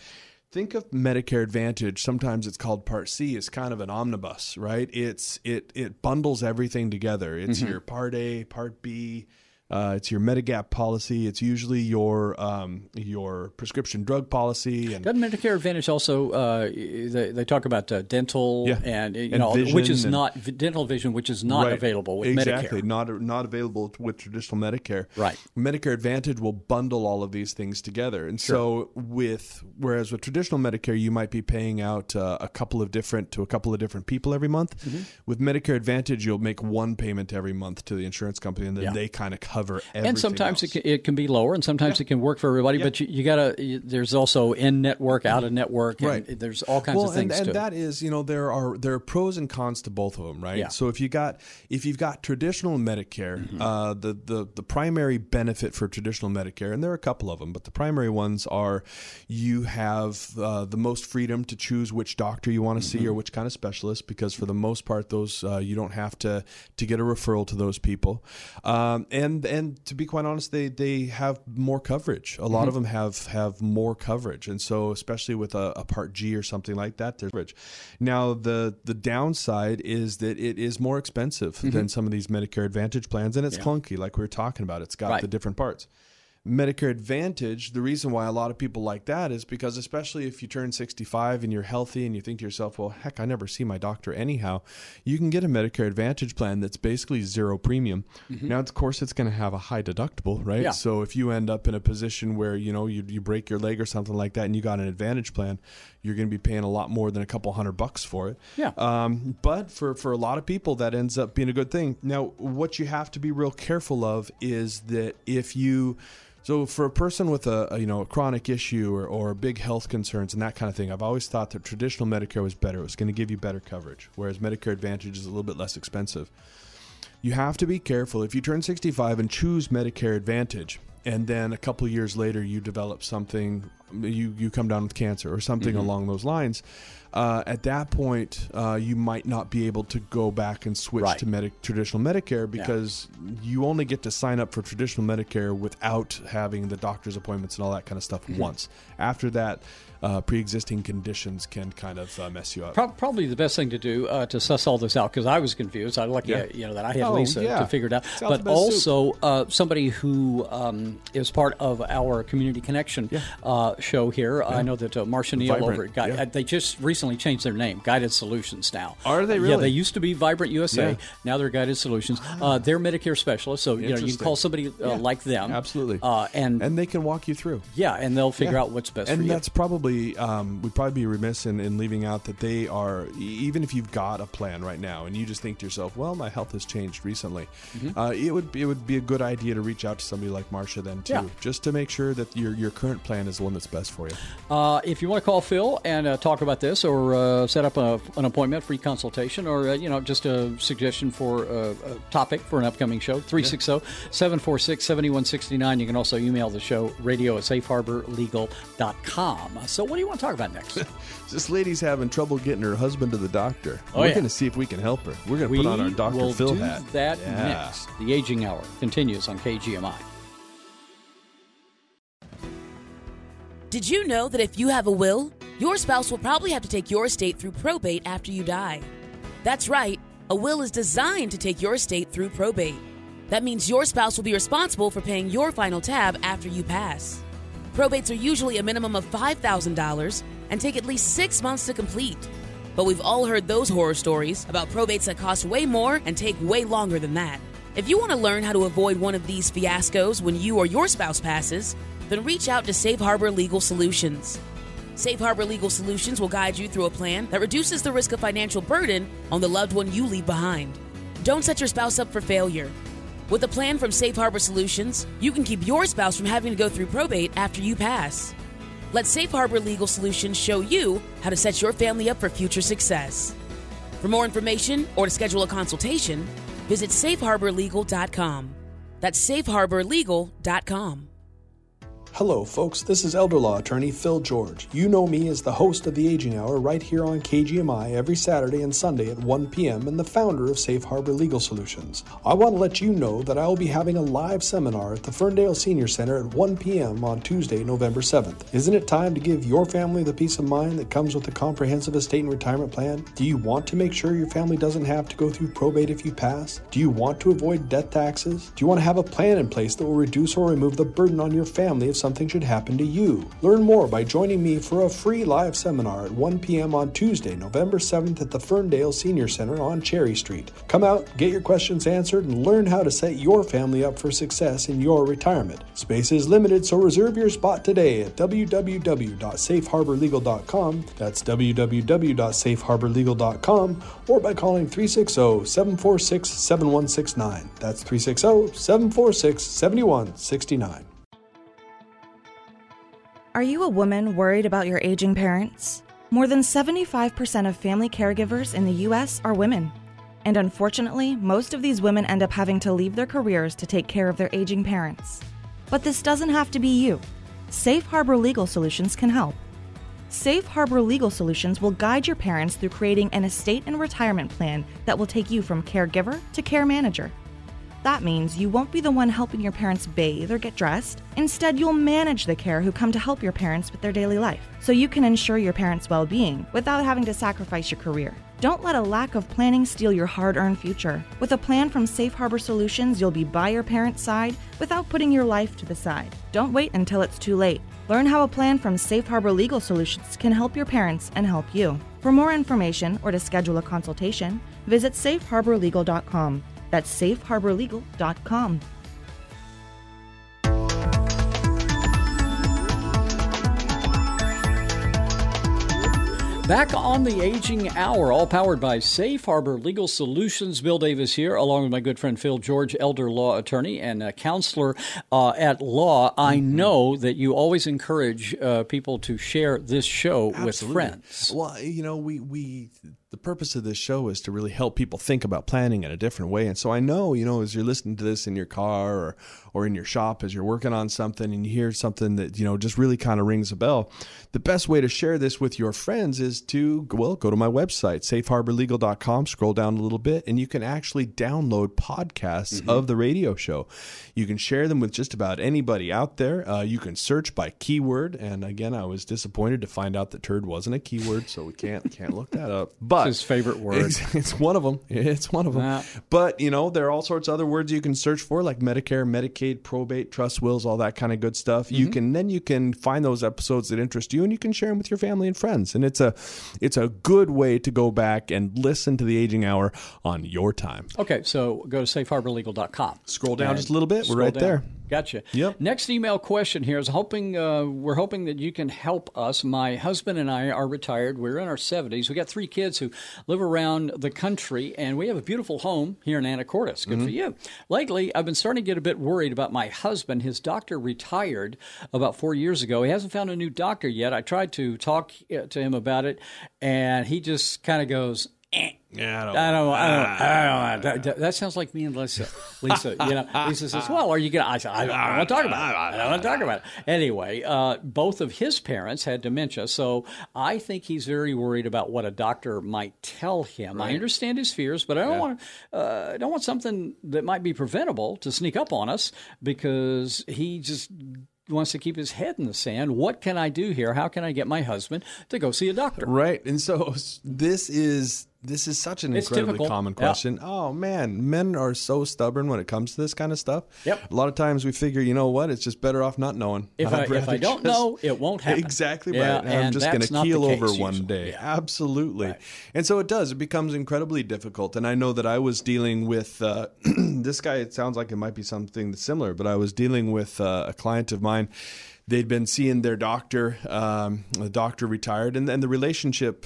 [SPEAKER 3] Think of Medicare Advantage. Sometimes it's called Part C. It's kind of an omnibus, right? It's it it bundles everything together. It's
[SPEAKER 2] Mm-hmm.
[SPEAKER 3] your Part A, Part B. Uh, it's your Medigap policy. It's usually your um, your prescription drug policy and
[SPEAKER 2] Doesn't Medicare Advantage also? Uh, they, they talk about uh, dental
[SPEAKER 3] Yeah.
[SPEAKER 2] and you
[SPEAKER 3] And
[SPEAKER 2] know, which is
[SPEAKER 3] and-
[SPEAKER 2] not dental vision, which is not
[SPEAKER 3] Right.
[SPEAKER 2] available with
[SPEAKER 3] exactly
[SPEAKER 2] Medicare.
[SPEAKER 3] not not available with traditional Medicare.
[SPEAKER 2] Right.
[SPEAKER 3] Medicare Advantage will bundle all of these things together, and so with whereas with traditional Medicare you might be paying out uh, a couple of different to a couple of different people every month.
[SPEAKER 2] Mm-hmm.
[SPEAKER 3] With Medicare Advantage, you'll make one payment every month to the insurance company, and then
[SPEAKER 2] Yeah.
[SPEAKER 3] they kind of cover everything.
[SPEAKER 2] and sometimes it can, it can be lower, and sometimes it can work for everybody. But you, you gotta. You, there's also in network, out of network, and
[SPEAKER 3] Right.
[SPEAKER 2] there's all kinds
[SPEAKER 3] well,
[SPEAKER 2] of things
[SPEAKER 3] and, and
[SPEAKER 2] to
[SPEAKER 3] that is, you know, there are there are pros and cons to both of them, right?
[SPEAKER 2] Yeah.
[SPEAKER 3] So if you got if you've got traditional Medicare,
[SPEAKER 2] Mm-hmm.
[SPEAKER 3] uh, the the the primary benefit for traditional Medicare, and there are a couple of them, but the primary ones are you have uh, the most freedom to choose which doctor you want to see
[SPEAKER 2] Mm-hmm.
[SPEAKER 3] or which kind of specialist, because for the most part, those uh, you don't have to to get a referral to those people, um, and and to be quite honest, they they have more coverage. A lot of
[SPEAKER 2] Mm-hmm.
[SPEAKER 3] them have have more coverage, and so especially with a, a Part G or something like that, there's coverage. Now the the downside is that it is more expensive than some of these Medicare Advantage plans, and it's clunky, like we were talking about. It's got
[SPEAKER 2] Right.
[SPEAKER 3] the different parts. Medicare Advantage, the reason why a lot of people like that is because, especially if you turn 65 and you're healthy and you think to yourself, well, heck, I never see my doctor anyhow, you can get a Medicare Advantage plan that's basically zero premium. Mm-hmm. Now, of course, it's going to have a high deductible, right?
[SPEAKER 2] Yeah.
[SPEAKER 3] So if you end up in a position where, you know, you, you break your leg or something like that and you got an Advantage plan, you're going to be paying a lot more than a couple hundred bucks for it.
[SPEAKER 2] Yeah.
[SPEAKER 3] Um, but for, for a lot of people, that ends up being a good thing. Now, what you have to be real careful of is that if you so for a person with a, a, you know a chronic issue or, or big health concerns and that kind of thing, I've always thought that traditional Medicare was better. It was going to give you better coverage, whereas Medicare Advantage is a little bit less expensive. You have to be careful if you turn 65 and choose Medicare Advantage, and then a couple years later you develop something, you you come down with cancer or something mm-hmm. along those lines uh, at that point, uh, you might not be able to go back and switch right. to Medi- traditional Medicare because yeah. you only get to sign up for traditional Medicare without having the doctor's appointments and all that kind of stuff mm-hmm. once. After that, uh, pre-existing conditions can kind of uh, mess you up.
[SPEAKER 2] Pro- probably the best thing to do uh, to suss all this out because I was confused. I lucky yeah. you know that I had oh, Lisa yeah. to figure it out, but also uh, somebody who um, is part of our community connection yeah. Uh, show here. I know that uh, Marcia Neal Vibrant. over at Guide, they just recently changed their name, Guided Solutions. Now
[SPEAKER 3] are they really?
[SPEAKER 2] Yeah, they used to be Vibrant USA. Now they're Guided Solutions. Ah. they're Medicare specialists, so you know you can call somebody like them,
[SPEAKER 3] absolutely,
[SPEAKER 2] and
[SPEAKER 3] and they can walk you through.
[SPEAKER 2] Yeah, and they'll figure out what's best. For you.
[SPEAKER 3] And that's probably um, we'd probably be remiss in, in leaving out that they are even if you've got a plan right now and you just think to yourself, well, my health has changed recently, mm-hmm. uh, it would it would be a good idea to reach out to somebody like Marcia then too, yeah. just to make sure that your your current plan is the one that's best for you.
[SPEAKER 2] Uh, if you want to call Phil and uh, talk about this or uh, set up a, an appointment, free consultation, or uh, you know just a suggestion for a, a topic for an upcoming show, 360-746-7169. You can also email the show radio at safeharborlegal.com. So what do you want to talk about next? [laughs]
[SPEAKER 3] this lady's having trouble getting her husband to the doctor. Oh, We're yeah. going to see if we can help her. We're going to put on our Dr. Phil hat.
[SPEAKER 2] that yeah. next. The Aging Hour continues on KGMI.
[SPEAKER 7] Did you know that if you have a will, your spouse will probably have to take your estate through probate after you die? That's right. A will is designed to take your estate through probate. That means your spouse will be responsible for paying your final tab after you pass. Probates are usually a minimum of $5,000 and take at least six months to complete. But we've all heard those horror stories about probates that cost way more and take way longer than that. If you want to learn how to avoid one of these fiascos when you or your spouse passes, then reach out to Safe Harbor Legal Solutions. Safe Harbor Legal Solutions will guide you through a plan that reduces the risk of financial burden on the loved one you leave behind. Don't set your spouse up for failure. With a plan from Safe Harbor Solutions, you can keep your spouse from having to go through probate after you pass. Let Safe Harbor Legal Solutions show you how to set your family up for future success. For more information or to schedule a consultation, visit safeharborlegal.com. That's safeharborlegal.com.
[SPEAKER 6] Hello, folks. This is elder law attorney Phil George. You know me as the host of the Aging Hour right here on KGMI every Saturday and Sunday at 1 p.m. and the founder of Safe Harbor Legal Solutions. I want to let you know that I will be having a live seminar at the Ferndale Senior Center at 1 p.m. on Tuesday, November 7th. Isn't it time to give your family the peace of mind that comes with a comprehensive estate and retirement plan? Do you want to make sure your family doesn't have to go through probate if you pass? Do you want to avoid death taxes? Do you want to have a plan in place that will reduce or remove the burden on your family if something should happen to you. Learn more by joining me for a free live seminar at 1 p.m. on Tuesday, November 7th at the Ferndale Senior Center on Cherry Street. Come out, get your questions answered, and learn how to set your family up for success in your retirement. Space is limited, so reserve your spot today at www.safeharborlegal.com. That's www.safeharborlegal.com or by calling 360 746 7169. That's 360 746 7169.
[SPEAKER 5] Are you a woman worried about your aging parents? More than 75% of family caregivers in the U.S. are women. And unfortunately, most of these women end up having to leave their careers to take care of their aging parents. But this doesn't have to be you. Safe Harbor Legal Solutions can help. Safe Harbor Legal Solutions will guide your parents through creating an estate and retirement plan that will take you from caregiver to care manager. That means you won't be the one helping your parents bathe or get dressed. Instead, you'll manage the care who come to help your parents with their daily life, so you can ensure your parents' well being without having to sacrifice your career. Don't let a lack of planning steal your hard earned future. With a plan from Safe Harbor Solutions, you'll be by your parents' side without putting your life to the side. Don't wait until it's too late. Learn how a plan from Safe Harbor Legal Solutions can help your parents and help you. For more information or to schedule a consultation, visit safeharborlegal.com. That's safeharborlegal.com.
[SPEAKER 2] Back on the Aging Hour, all powered by Safe Harbor Legal Solutions. Bill Davis here, along with my good friend Phil George, elder law attorney and counselor uh, at law. I mm-hmm. know that you always encourage uh, people to share this show Absolutely. with friends.
[SPEAKER 3] Well, you know, we we the purpose of this show is to really help people think about planning in a different way. And so I know, you know, as you're listening to this in your car or or in your shop as you're working on something and you hear something that, you know, just really kind of rings a bell, the best way to share this with your friends is to well, go to my website, safeharborlegal.com, scroll down a little bit and you can actually download podcasts mm-hmm. of the radio show. You can share them with just about anybody out there. Uh, you can search by keyword and again, I was disappointed to find out that turd wasn't a keyword, so we can't can't look that up. But
[SPEAKER 2] his favorite word.
[SPEAKER 3] It's, [laughs] it's, one of them. It's one of them. Nah. But you know, there are all sorts of other words you can search for, like Medicare, Medicaid, probate, trust wills, all that kind of good stuff. Mm-hmm. You can then you can find those episodes that interest you, and you can share them with your family and friends. And it's a it's a good way to go back and listen to the Aging Hour on your time.
[SPEAKER 2] Okay, so go to safeharborlegal.com.
[SPEAKER 3] Scroll down just a little bit. We're right down. there.
[SPEAKER 2] Gotcha.
[SPEAKER 3] Yep.
[SPEAKER 2] Next email question here is hoping uh, we're hoping that you can help us. My husband and I are retired. We're in our 70s. We got three kids who live around the country, and we have a beautiful home here in Anacortes. Good mm-hmm. for you. Lately, I've been starting to get a bit worried about my husband. His doctor retired about four years ago. He hasn't found a new doctor yet. I tried to talk uh, to him about it, and he just kind of goes,
[SPEAKER 3] yeah, I don't.
[SPEAKER 2] I don't. I don't. I don't, I don't that, that, sounds like me and Lisa. Lisa, you know, [laughs] Lisa says, "Well, are you gonna?" I said, "I, I want to talk about it. I don't want to talk about it." Anyway, uh, both of his parents had dementia, so I think he's very worried about what a doctor might tell him. Right. I understand his fears, but I don't yeah. want. Uh, I don't want something that might be preventable to sneak up on us because he just wants to keep his head in the sand. What can I do here? How can I get my husband to go see a doctor?
[SPEAKER 3] Right. And so [laughs] this is this is such an it's incredibly typical. common question. Yeah. Oh man, men are so stubborn when it comes to this kind of stuff.
[SPEAKER 2] Yep.
[SPEAKER 3] A lot of times we figure, you know what? It's just better off not knowing.
[SPEAKER 2] If, I, if I, don't just, know, it won't happen.
[SPEAKER 3] Exactly yeah, right. I'm just going to keel over usually. one day. Yeah. Absolutely. Right. And so it does. It becomes incredibly difficult. And I know that I was dealing with uh, [clears throat] this guy. It sounds like it might be something similar, but I was dealing with uh, a client of mine they'd been seeing their doctor. Um, the doctor retired, and, and the relationship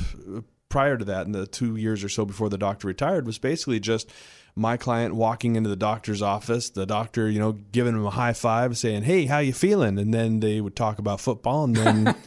[SPEAKER 3] prior to that, in the two years or so before the doctor retired, was basically just my client walking into the doctor's office, the doctor, you know, giving him a high five, saying, "Hey, how you feeling?" And then they would talk about football, and then. [laughs]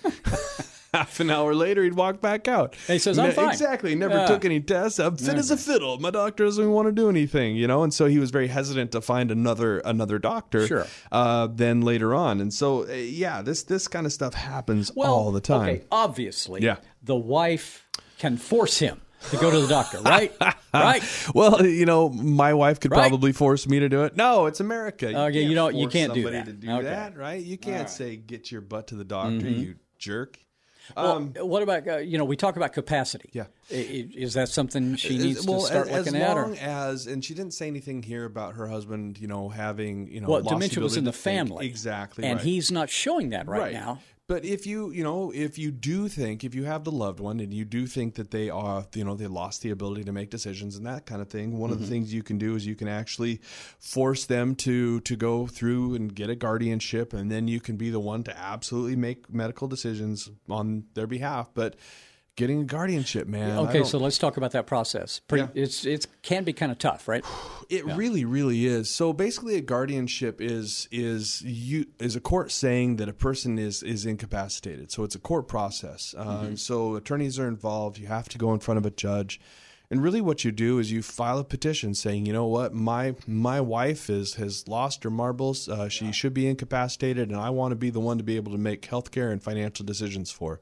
[SPEAKER 3] half an hour later, he'd walk back out.
[SPEAKER 2] And he says, "I'm fine."
[SPEAKER 3] Exactly. Never yeah. took any tests. I'm fit as a fiddle. My doctor doesn't want to do anything, you know. And so he was very hesitant to find another another doctor.
[SPEAKER 2] Sure.
[SPEAKER 3] Uh, then later on, and so uh, yeah, this this kind of stuff happens
[SPEAKER 2] well,
[SPEAKER 3] all the time.
[SPEAKER 2] Okay, obviously,
[SPEAKER 3] yeah.
[SPEAKER 2] the wife can force him to go to the doctor, [laughs] right? right.
[SPEAKER 3] Well, you know, my wife could right? probably force me to do it. No, it's America.
[SPEAKER 2] You okay, you know, you can't do
[SPEAKER 3] that.
[SPEAKER 2] To
[SPEAKER 3] do
[SPEAKER 2] okay.
[SPEAKER 3] that, right? You can't right. say get your butt to the doctor, mm-hmm. you jerk.
[SPEAKER 2] Well, um, what about uh, you know we talk about capacity?
[SPEAKER 3] Yeah,
[SPEAKER 2] is that something she needs
[SPEAKER 3] well,
[SPEAKER 2] to start
[SPEAKER 3] as,
[SPEAKER 2] looking
[SPEAKER 3] as
[SPEAKER 2] at?
[SPEAKER 3] As long as, and she didn't say anything here about her husband, you know, having you know,
[SPEAKER 2] well, dementia was in the family,
[SPEAKER 3] exactly,
[SPEAKER 2] and
[SPEAKER 3] right.
[SPEAKER 2] he's not showing that right,
[SPEAKER 3] right.
[SPEAKER 2] now.
[SPEAKER 3] But if you, you know, if you do think, if you have the loved one and you do think that they are, you know, they lost the ability to make decisions and that kind of thing, one mm-hmm. of the mm-hmm. things you can do is you can actually force them to to go through and get a guardianship, and then you can be the one to absolutely make medical decisions on their behalf. But getting a guardianship, man.
[SPEAKER 2] Okay, so let's talk about that process. Pretty, yeah. It's it can be kind of tough, right? [sighs]
[SPEAKER 3] It yeah. really, really is. So basically, a guardianship is is you is a court saying that a person is is incapacitated. So it's a court process. Uh, mm-hmm. So attorneys are involved. You have to go in front of a judge. And really, what you do is you file a petition saying, you know what, my my wife is has lost her marbles. Uh, she yeah. should be incapacitated, and I want to be the one to be able to make healthcare and financial decisions for.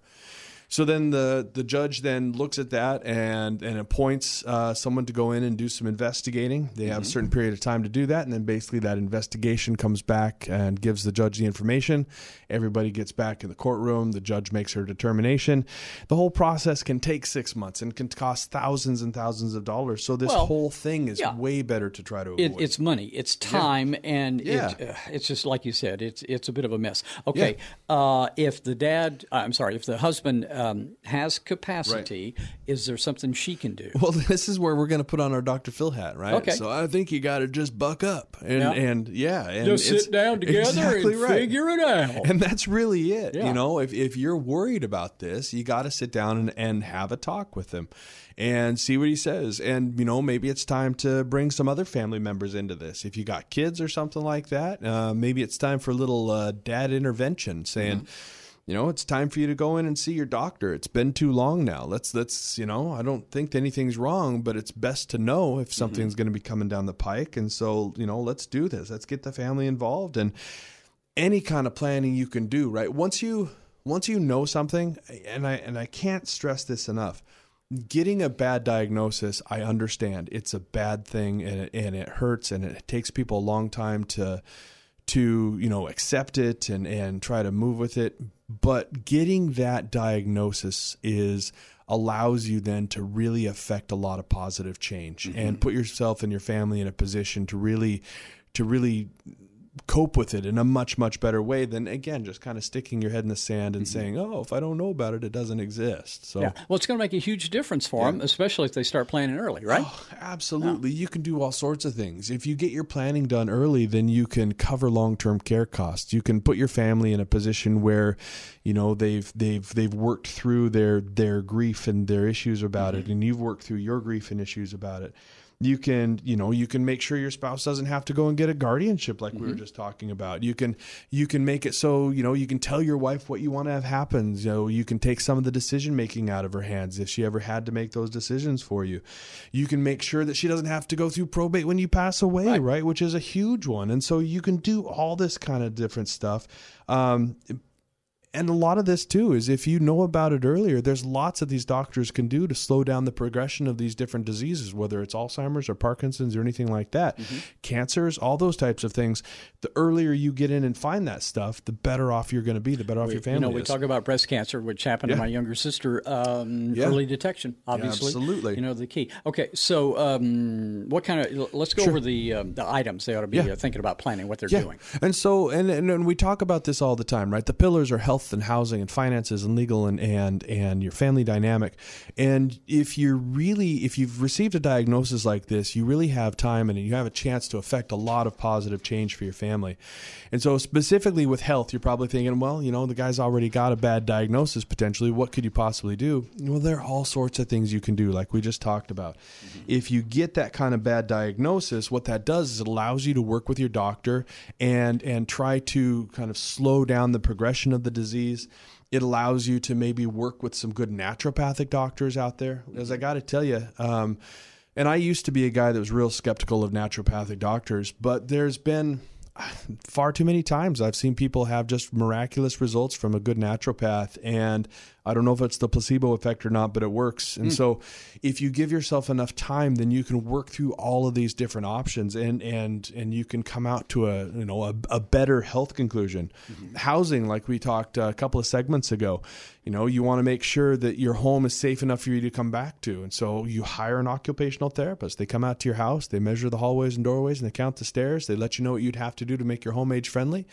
[SPEAKER 3] So then the the judge then looks at that and and appoints uh, someone to go in and do some investigating. They have a certain period of time to do that, and then basically that investigation comes back and gives the judge the information. Everybody gets back in the courtroom. The judge makes her determination. The whole process can take six months and can cost thousands and thousands of dollars. So this
[SPEAKER 2] Well,
[SPEAKER 3] whole thing is
[SPEAKER 2] yeah.
[SPEAKER 3] way better to try to avoid.
[SPEAKER 2] It, it's money, it's time, and
[SPEAKER 3] Yeah.
[SPEAKER 2] it, uh, it's just like you said, it's it's a bit of a mess. Okay, uh, if the dad, uh, I'm sorry, if the husband um, has capacity, is there something she can do?
[SPEAKER 3] Well, [laughs] this is where we're going to put on our Dr. Phil hat, right?
[SPEAKER 2] Okay.
[SPEAKER 3] So I think you got to just buck up and
[SPEAKER 2] Yeah.
[SPEAKER 3] and yeah, and
[SPEAKER 2] Just sit down [laughs] together
[SPEAKER 3] exactly
[SPEAKER 2] and
[SPEAKER 3] right.
[SPEAKER 2] figure it out.
[SPEAKER 3] And that's really it.
[SPEAKER 2] Yeah.
[SPEAKER 3] You know, if if you're worried about this, you got to sit down and, and have a talk with him and see what he says. And you know, maybe it's time to bring some other family members into this. If you got kids or something like that, uh, maybe it's time for a little uh, dad intervention, saying. You know, it's time for you to go in and see your doctor. It's been too long now. Let's let's, you know, I don't think anything's wrong, but it's best to know if mm-hmm. something's going to be coming down the pike. And so, you know, let's do this. Let's get the family involved and any kind of planning you can do, right? Once you once you know something, and I and I can't stress this enough, getting a bad diagnosis, I understand it's a bad thing and it, and it hurts and it takes people a long time to to you know accept it and and try to move with it. But getting that diagnosis is allows you then to really affect a lot of positive change mm-hmm. and put yourself and your family in a position to really to really cope with it in a much much better way than again just kind of sticking your head in the sand and mm-hmm. saying oh if i don't know about it it doesn't exist. So
[SPEAKER 2] Yeah. Well, it's going to make a huge difference for them, especially if they start planning early, right?
[SPEAKER 3] Oh, absolutely. You can do all sorts of things. If you get your planning done early then you can cover long-term care costs. You can put your family in a position where you know they've they've they've worked through their their grief and their issues about it mm-hmm. and you've worked through your grief and issues about it you can you know you can make sure your spouse doesn't have to go and get a guardianship like we were just talking about. You can you can make it so you know you can tell your wife what you want to have happen. You know you can take some of the decision making out of her hands if she ever had to make those decisions for you. You can make sure that she doesn't have to go through probate when you pass away right, which is a huge one. And so you can do all this kind of different stuff. Um, and a lot of this too is if you know about it earlier, there's lots of these doctors can do to slow down the progression of these different diseases, whether it's Alzheimer's or Parkinson's or anything like that, cancers, all those types of things. The earlier you get in and find that stuff, the better off you're going to be, the better off your family
[SPEAKER 2] you know, we
[SPEAKER 3] is.
[SPEAKER 2] talk about breast cancer, which happened to my younger sister. Um,
[SPEAKER 3] Yeah.
[SPEAKER 2] Early detection, obviously.
[SPEAKER 3] absolutely.
[SPEAKER 2] You know the key. Okay, so um, what kind of? Let's go over the um, the items they ought to be
[SPEAKER 3] Yeah.
[SPEAKER 2] uh, thinking about planning what they're
[SPEAKER 3] Yeah.
[SPEAKER 2] doing.
[SPEAKER 3] And so, and, and and we talk about this all the time, right? The pillars are health and housing and finances and legal and and and your family dynamic. And if you're really, if you've received a diagnosis like this, you really have time and you have a chance to affect a lot of positive change for your family. And so, specifically with health, you're probably thinking, well, you know, the guy's already got a bad diagnosis potentially. What could you possibly do? Well, there are all sorts of things you can do, like we just talked about. Mm-hmm. If you get that kind of bad diagnosis, what that does is it allows you to work with your doctor and and try to kind of slow down the progression of the disease. It allows you to maybe work with some good naturopathic doctors out there. As I got to tell you, um, and I used to be a guy that was real skeptical of naturopathic doctors, but there's been far too many times I've seen people have just miraculous results from a good naturopath. And I don't know if it's the placebo effect or not, but it works. And hmm. so if you give yourself enough time, then you can work through all of these different options and, and, and you can come out to a, you know, a, a better health conclusion. Mm-hmm. Housing, like we talked a couple of segments ago, you know, you want to make sure that your home is safe enough for you to come back to. And so you hire an occupational therapist. They come out to your house, they measure the hallways and doorways, and they count the stairs. They let you know what you'd have to do to make your home age friendly.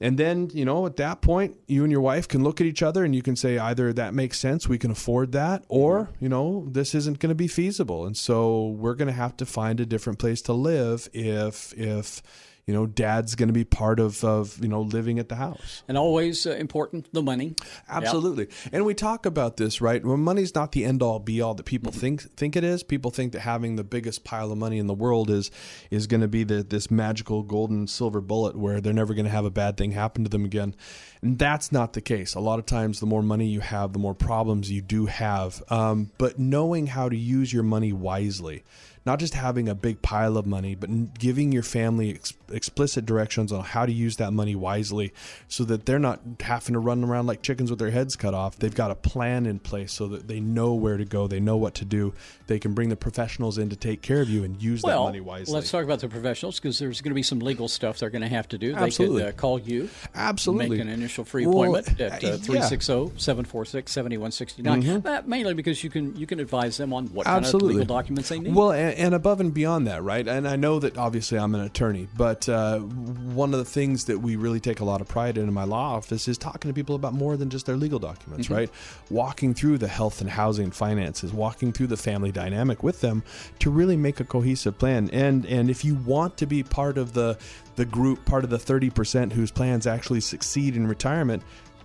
[SPEAKER 3] And then, you know, at that point, you and your wife can look at each other and you can say either that makes sense, we can afford that, mm-hmm. or, you know, this isn't going to be feasible. And so we're going to have to find a different place to live if, if, you know, dad's going to be part of, of, you know, living at the house.
[SPEAKER 2] And always uh, important, the money.
[SPEAKER 3] Absolutely. And we talk about this, right? Well, money's not the end all be all that people
[SPEAKER 2] Mm-hmm.
[SPEAKER 3] think think it is. People think that having the biggest pile of money in the world is is going to be the, this magical golden silver bullet where they're never going to have a bad thing happen to them again. And that's not the case. A lot of times, the more money you have, the more problems you do have. Um, but knowing how to use your money wisely not just having a big pile of money, but giving your family ex- explicit directions on how to use that money wisely so that they're not having to run around like chickens with their heads cut off. They've got a plan in place so that they know where to go, they know what to do. They can bring the professionals in to take care of you and use
[SPEAKER 2] well,
[SPEAKER 3] that money wisely.
[SPEAKER 2] Let's talk about the professionals because there's going to be some legal stuff they're going to have to do.
[SPEAKER 3] Absolutely.
[SPEAKER 2] They could uh, call you.
[SPEAKER 3] Absolutely.
[SPEAKER 2] Make an initial free
[SPEAKER 3] Well,
[SPEAKER 2] appointment at
[SPEAKER 3] uh,
[SPEAKER 2] uh, 360 746 7169. Uh, Mainly because you can you can advise them on what
[SPEAKER 3] Absolutely.
[SPEAKER 2] kind of legal documents they need.
[SPEAKER 3] Well, and, and above and beyond that, right? And I know that obviously I'm an attorney, but uh, one of the things that we really take a lot of pride in in my law office is talking to people about more than just their legal documents, right? Walking through the health and housing finances, walking through the family dynamic with them to really make a cohesive plan. And and if you want to be part of the the group, part of the 30% whose plans actually succeed in retirement,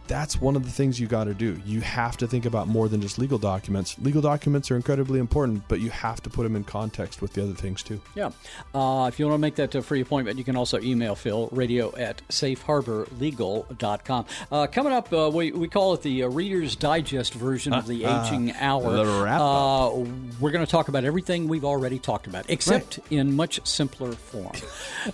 [SPEAKER 3] that's one of the things you got to do. You have to think about more than just legal documents. Legal documents are incredibly important, but you have to put them in context with the other things too.
[SPEAKER 2] Yeah. Uh, if you want to make that a free appointment, you can also email Phil, radio at safeharborlegal.com. Uh, coming up, uh, we, we call it the uh, Reader's Digest version of the Aging Hour.
[SPEAKER 3] the wrap-up.
[SPEAKER 2] Uh, we're going to talk about everything we've already talked about, except in much simpler form.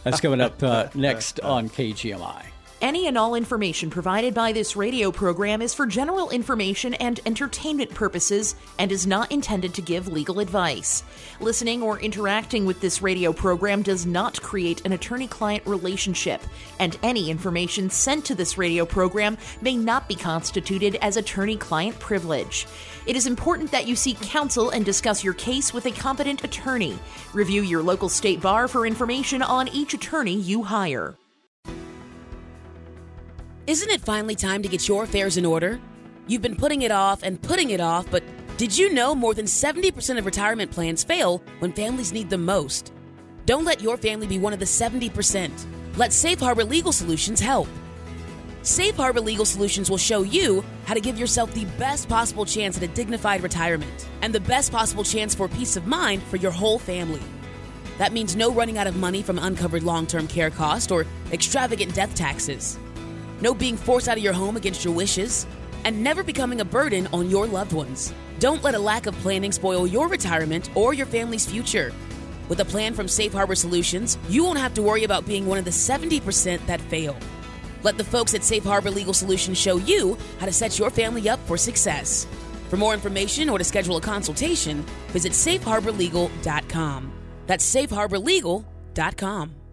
[SPEAKER 2] That's coming up uh, [laughs] next on KGMI.
[SPEAKER 4] Any and all information provided by this radio program is for general information and entertainment purposes and is not intended to give legal advice. Listening or interacting with this radio program does not create an attorney client relationship, and any information sent to this radio program may not be constituted as attorney client privilege. It is important that you seek counsel and discuss your case with a competent attorney. Review your local state bar for information on each attorney you hire.
[SPEAKER 7] Isn't it finally time to get your affairs in order? You've been putting it off and putting it off, but did you know more than 70% of retirement plans fail when families need them most? Don't let your family be one of the 70%. Let Safe Harbor Legal Solutions help. Safe Harbor Legal Solutions will show you how to give yourself the best possible chance at a dignified retirement and the best possible chance for peace of mind for your whole family. That means no running out of money from uncovered long term care costs or extravagant death taxes, no being forced out of your home against your wishes, and never becoming a burden on your loved ones. Don't let a lack of planning spoil your retirement or your family's future. With a plan from Safe Harbor Solutions, you won't have to worry about being one of the 70% that fail. Let the folks at Safe Harbor Legal Solutions show you how to set your family up for success. For more information or to schedule a consultation, visit safeharborlegal.com. That's safeharborlegal.com.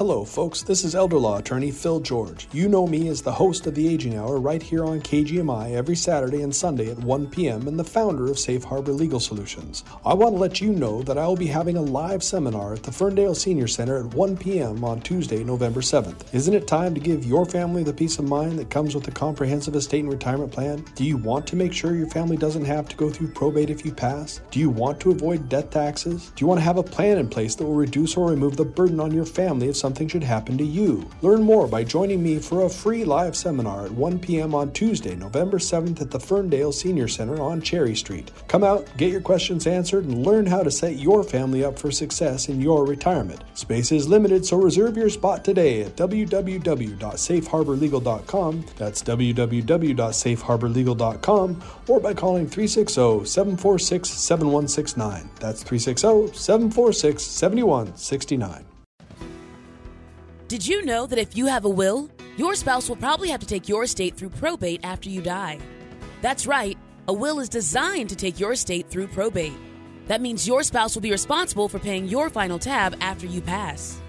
[SPEAKER 6] Hello, folks. This is elder law attorney Phil George. You know me as the host of the Aging Hour right here on KGMI every Saturday and Sunday at 1 p.m. and the founder of Safe Harbor Legal Solutions. I want to let you know that I will be having a live seminar at the Ferndale Senior Center at 1 p.m. on Tuesday, November 7th. Isn't it time to give your family the peace of mind that comes with a comprehensive estate and retirement plan? Do you want to make sure your family doesn't have to go through probate if you pass? Do you want to avoid death taxes? Do you want to have a plan in place that will reduce or remove the burden on your family if something should happen to you? Learn more by joining me for a free live seminar at 1 p.m. on Tuesday, November 7th at the Ferndale Senior Center on Cherry Street. Come out, get your questions answered, and learn how to set your family up for success in your retirement. Space is limited, so reserve your spot today at www.safeharborlegal.com. That's www.safeharborlegal.com or by calling 360 746 7169. That's 360 746 7169.
[SPEAKER 7] Did you know that if you have a will, your spouse will probably have to take your estate through probate after you die? That's right, a will is designed to take your estate through probate. That means your spouse will be responsible for paying your final tab after you pass.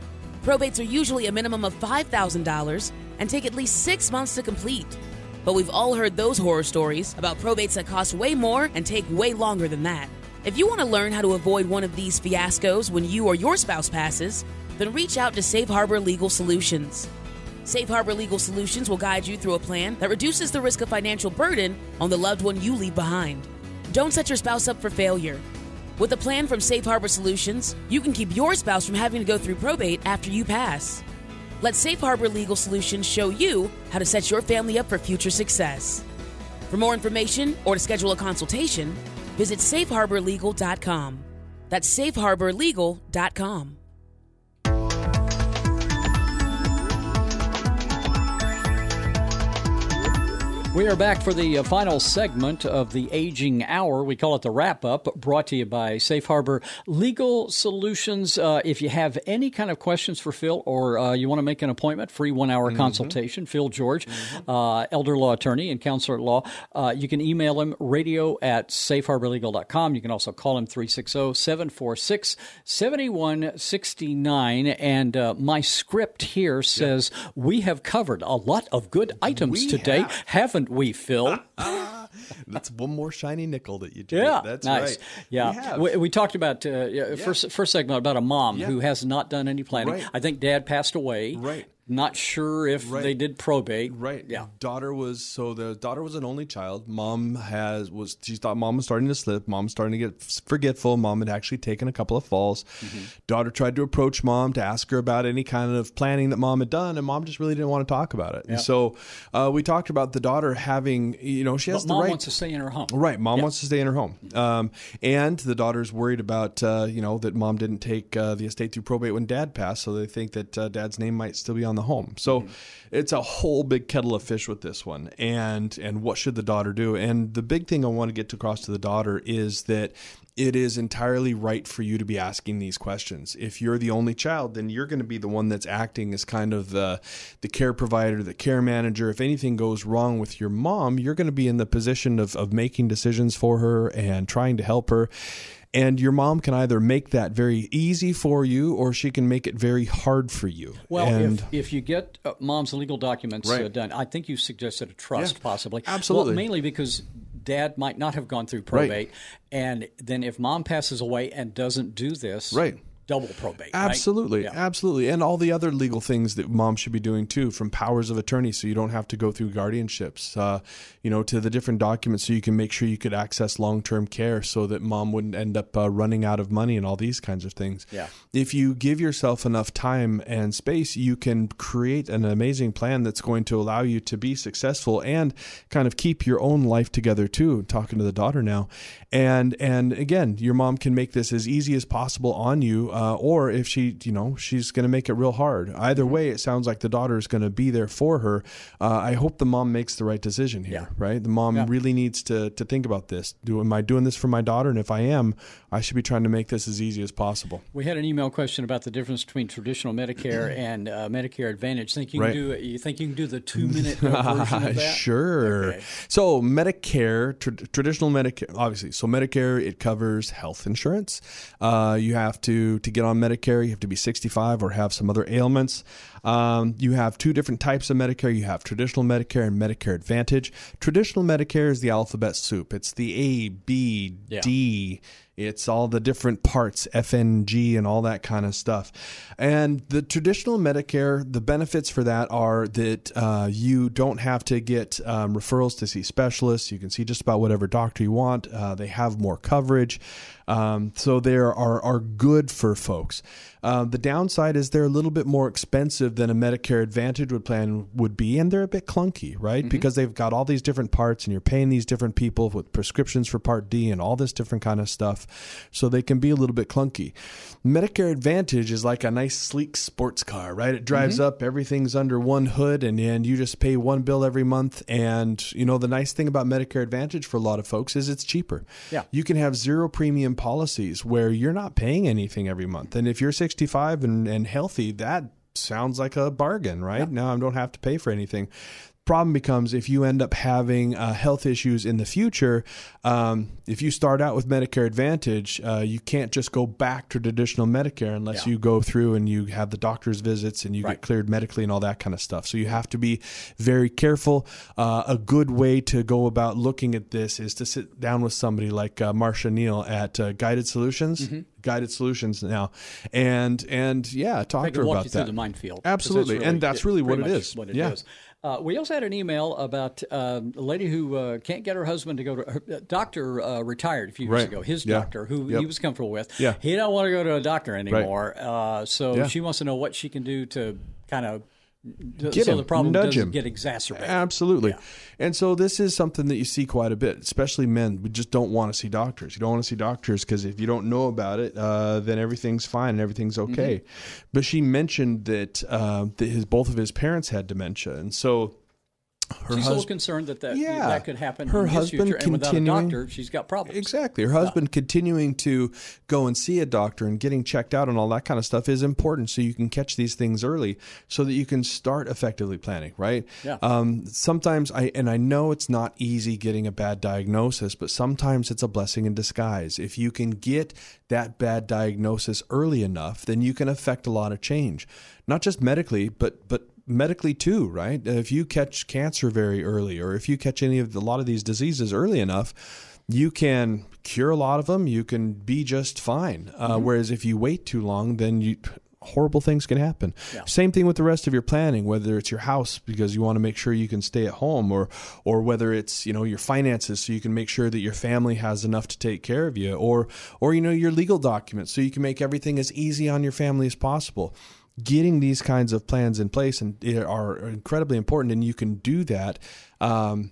[SPEAKER 7] Probates are usually a minimum of $5,000 and take at least six months to complete. But we've all heard those horror stories about probates that cost way more and take way longer than that. If you want to learn how to avoid one of these fiascos when you or your spouse passes, then reach out to Safe Harbor Legal Solutions. Safe Harbor Legal Solutions will guide you through a plan that reduces the risk of financial burden on the loved one you leave behind. Don't set your spouse up for failure. With a plan from Safe Harbor Solutions, you can keep your spouse from having to go through probate after you pass. Let Safe Harbor Legal Solutions show you how to set your family up for future success. For more information or to schedule a consultation, visit safeharborlegal.com. That's safeharborlegal.com.
[SPEAKER 2] We are back for the uh, final segment of the Aging Hour. We call it the wrap up, brought to you by Safe Harbor Legal Solutions. Uh, if you have any kind of questions for Phil or uh, you want to make an appointment, free one hour mm-hmm. consultation, Phil George, mm-hmm. Uh, elder law attorney and counselor at law, uh, you can email him radio at safeharborlegal.com. You can also call him 360 746 7169. And uh, my script here says we have covered a lot of good items
[SPEAKER 3] we
[SPEAKER 2] today,
[SPEAKER 3] have.
[SPEAKER 2] haven't we, Phil? [laughs]
[SPEAKER 3] That's one more shiny nickel that you do.
[SPEAKER 2] Yeah,
[SPEAKER 3] that's
[SPEAKER 2] nice.
[SPEAKER 3] right.
[SPEAKER 2] Yeah, we, we, we, talked about uh, yeah. first first segment about a mom yeah. who has not done any planning.
[SPEAKER 3] Right.
[SPEAKER 2] I think dad passed away.
[SPEAKER 3] Right.
[SPEAKER 2] Not sure if
[SPEAKER 3] right.
[SPEAKER 2] they did probate.
[SPEAKER 3] Right.
[SPEAKER 2] Yeah.
[SPEAKER 3] Daughter was so the daughter was an only child. Mom has was she thought mom was starting to slip. Mom was starting to get forgetful. Mom had actually taken a couple of falls. Mm-hmm. Daughter tried to approach mom to ask her about any kind of planning that mom had done, and mom just really didn't want to talk about it. And so uh, we talked about the daughter having you know she has
[SPEAKER 2] but
[SPEAKER 3] the
[SPEAKER 2] mom
[SPEAKER 3] right.
[SPEAKER 2] wants to stay in her home.
[SPEAKER 3] Right. Mom wants to stay in her home, um, and the daughter's worried about uh, you know that mom didn't take uh, the estate through probate when dad passed, so they think that uh, dad's name might still be on the home. So. Mm-hmm it's a whole big kettle of fish with this one and and what should the daughter do and the big thing i want to get across to the daughter is that it is entirely right for you to be asking these questions. If you're the only child, then you're going to be the one that's acting as kind of the the care provider, the care manager. If anything goes wrong with your mom, you're going to be in the position of, of making decisions for her and trying to help her. And your mom can either make that very easy for you or she can make it very hard for you.
[SPEAKER 2] Well,
[SPEAKER 3] and,
[SPEAKER 2] if, if you get uh, mom's legal documents uh,
[SPEAKER 3] Right.
[SPEAKER 2] uh, done, I think you suggested a trust
[SPEAKER 3] Yeah,
[SPEAKER 2] possibly.
[SPEAKER 3] absolutely.
[SPEAKER 2] Well, mainly because dad might not have gone through
[SPEAKER 3] Right.
[SPEAKER 2] probate. And then if mom passes away and doesn't do this,
[SPEAKER 3] Right.
[SPEAKER 2] Double probate. right?
[SPEAKER 3] Absolutely,
[SPEAKER 2] Yeah.
[SPEAKER 3] absolutely, and all the other legal things that mom should be doing too, from powers of attorney, so you don't have to go through guardianships, uh, you know, to the different documents, so you can make sure you could access long-term care, so that mom wouldn't end up uh, running out of money and all these kinds of things.
[SPEAKER 2] Yeah.
[SPEAKER 3] If you give yourself enough time and space, you can create an amazing plan that's going to allow you to be successful and kind of keep your own life together too. Talking to the daughter now, and and again, your mom can make this as easy as possible on you, uh, or if she, you know, she's going to make it real hard. Either way, it sounds like the daughter is going to be there for her. Uh, I hope the mom makes the right decision here.
[SPEAKER 2] Yeah.
[SPEAKER 3] Right, the mom
[SPEAKER 2] Yeah.
[SPEAKER 3] really needs to to think about this. Do am I doing this for my daughter? And if I am, I should be trying to make this as easy as possible.
[SPEAKER 2] We had an email question about the difference between traditional Medicare [clears throat] and uh, Medicare Advantage. Think you
[SPEAKER 3] Right.
[SPEAKER 2] can do? You think you can do the two minute version of [laughs] that?
[SPEAKER 3] sure.
[SPEAKER 2] Okay.
[SPEAKER 3] So Medicare, tr- traditional Medicare, obviously. So Medicare, it covers health insurance. Uh, you have to to get on Medicare. You have to be 65 or have some other ailments. Um, you have two different types of Medicare. You have traditional Medicare and Medicare Advantage. Traditional Medicare is the alphabet soup. It's the A, B,
[SPEAKER 2] Yeah.
[SPEAKER 3] D. It's all the different parts, FNG, and all that kind of stuff. And the traditional Medicare, the benefits for that are that uh, you don't have to get um, referrals to see specialists. You can see just about whatever doctor you want. Uh, they have more coverage. Um, so they are, are good for folks. Uh, the downside is they're a little bit more expensive than a Medicare Advantage would plan would be, and they're a bit clunky, right? Because they've got all these different parts, and you're paying these different people with prescriptions for Part D and all this different kind of stuff, so they can be a little bit clunky. Medicare Advantage is like a nice sleek sports car, right? It drives up, everything's under one hood, and and you just pay one bill every month. And you know the nice thing about Medicare Advantage for a lot of folks is it's cheaper.
[SPEAKER 2] Yeah.
[SPEAKER 3] You can have zero premium policies where you're not paying anything every month. And if you're 65 and, and healthy, that sounds like a bargain, right? Now I don't have to pay for anything. Problem becomes if you end up having uh, health issues in the future. Um, if you start out with Medicare Advantage, uh, you can't just go back to traditional Medicare unless
[SPEAKER 2] Yeah.
[SPEAKER 3] you go through and you have the doctor's visits and you
[SPEAKER 2] Right.
[SPEAKER 3] get cleared medically and all that kind of stuff. So you have to be very careful. Uh, a good way to go about looking at this is to sit down with somebody like uh, Marcia Neal at uh, Guided Solutions.
[SPEAKER 2] Mm-hmm.
[SPEAKER 3] Guided Solutions now, and and yeah, talk to her about
[SPEAKER 2] you
[SPEAKER 3] that.
[SPEAKER 2] through the minefield.
[SPEAKER 3] Absolutely, and that's really what
[SPEAKER 2] pretty
[SPEAKER 3] it is.
[SPEAKER 2] What it
[SPEAKER 3] Yeah.
[SPEAKER 2] is. Uh, we also had an email about um, a lady who uh, can't get her husband to go to her uh, doctor uh, retired a few years
[SPEAKER 3] Right.
[SPEAKER 2] ago. His
[SPEAKER 3] Yeah.
[SPEAKER 2] doctor, who
[SPEAKER 3] Yep.
[SPEAKER 2] he was comfortable with,
[SPEAKER 3] Yeah.
[SPEAKER 2] he don't want to go to a doctor anymore. Uh, so
[SPEAKER 3] Yeah.
[SPEAKER 2] she wants to know what she can do to kind of
[SPEAKER 3] Get
[SPEAKER 2] so
[SPEAKER 3] him,
[SPEAKER 2] the problem
[SPEAKER 3] nudge
[SPEAKER 2] doesn't
[SPEAKER 3] him.
[SPEAKER 2] get exacerbated.
[SPEAKER 3] Absolutely.
[SPEAKER 2] Yeah.
[SPEAKER 3] And so this is something that you see quite a bit, especially men. We just don't want to see doctors. You don't want to see doctors because if you don't know about it, uh, then everything's fine and everything's okay. But she mentioned that, uh, that his both of his parents had dementia, and so
[SPEAKER 2] she's
[SPEAKER 3] hus-
[SPEAKER 2] a little concerned that that,
[SPEAKER 3] Yeah.
[SPEAKER 2] that could happen
[SPEAKER 3] Her
[SPEAKER 2] in his
[SPEAKER 3] husband
[SPEAKER 2] future, and without a doctor, she's got problems.
[SPEAKER 3] Exactly. Her husband continuing to go and see a doctor and getting checked out and all that kind of stuff is important so you can catch these things early so that you can start effectively planning, right?
[SPEAKER 2] Yeah.
[SPEAKER 3] Um, sometimes I, and I know it's not easy getting a bad diagnosis, but sometimes it's a blessing in disguise. If you can get that bad diagnosis early enough, then you can affect a lot of change, not just medically, but, but medically too, right? If you catch cancer very early, or if you catch any of the, a lot of these diseases early enough, you can cure a lot of them. You can be just fine. Uh, Whereas if you wait too long, then you horrible things can happen. Same thing with the rest of your planning, whether it's your house because you want to make sure you can stay at home, or or whether it's you know your finances so you can make sure that your family has enough to take care of you, or or you know your legal documents so you can make everything as easy on your family as possible getting these kinds of plans in place and are incredibly important and you can do that um,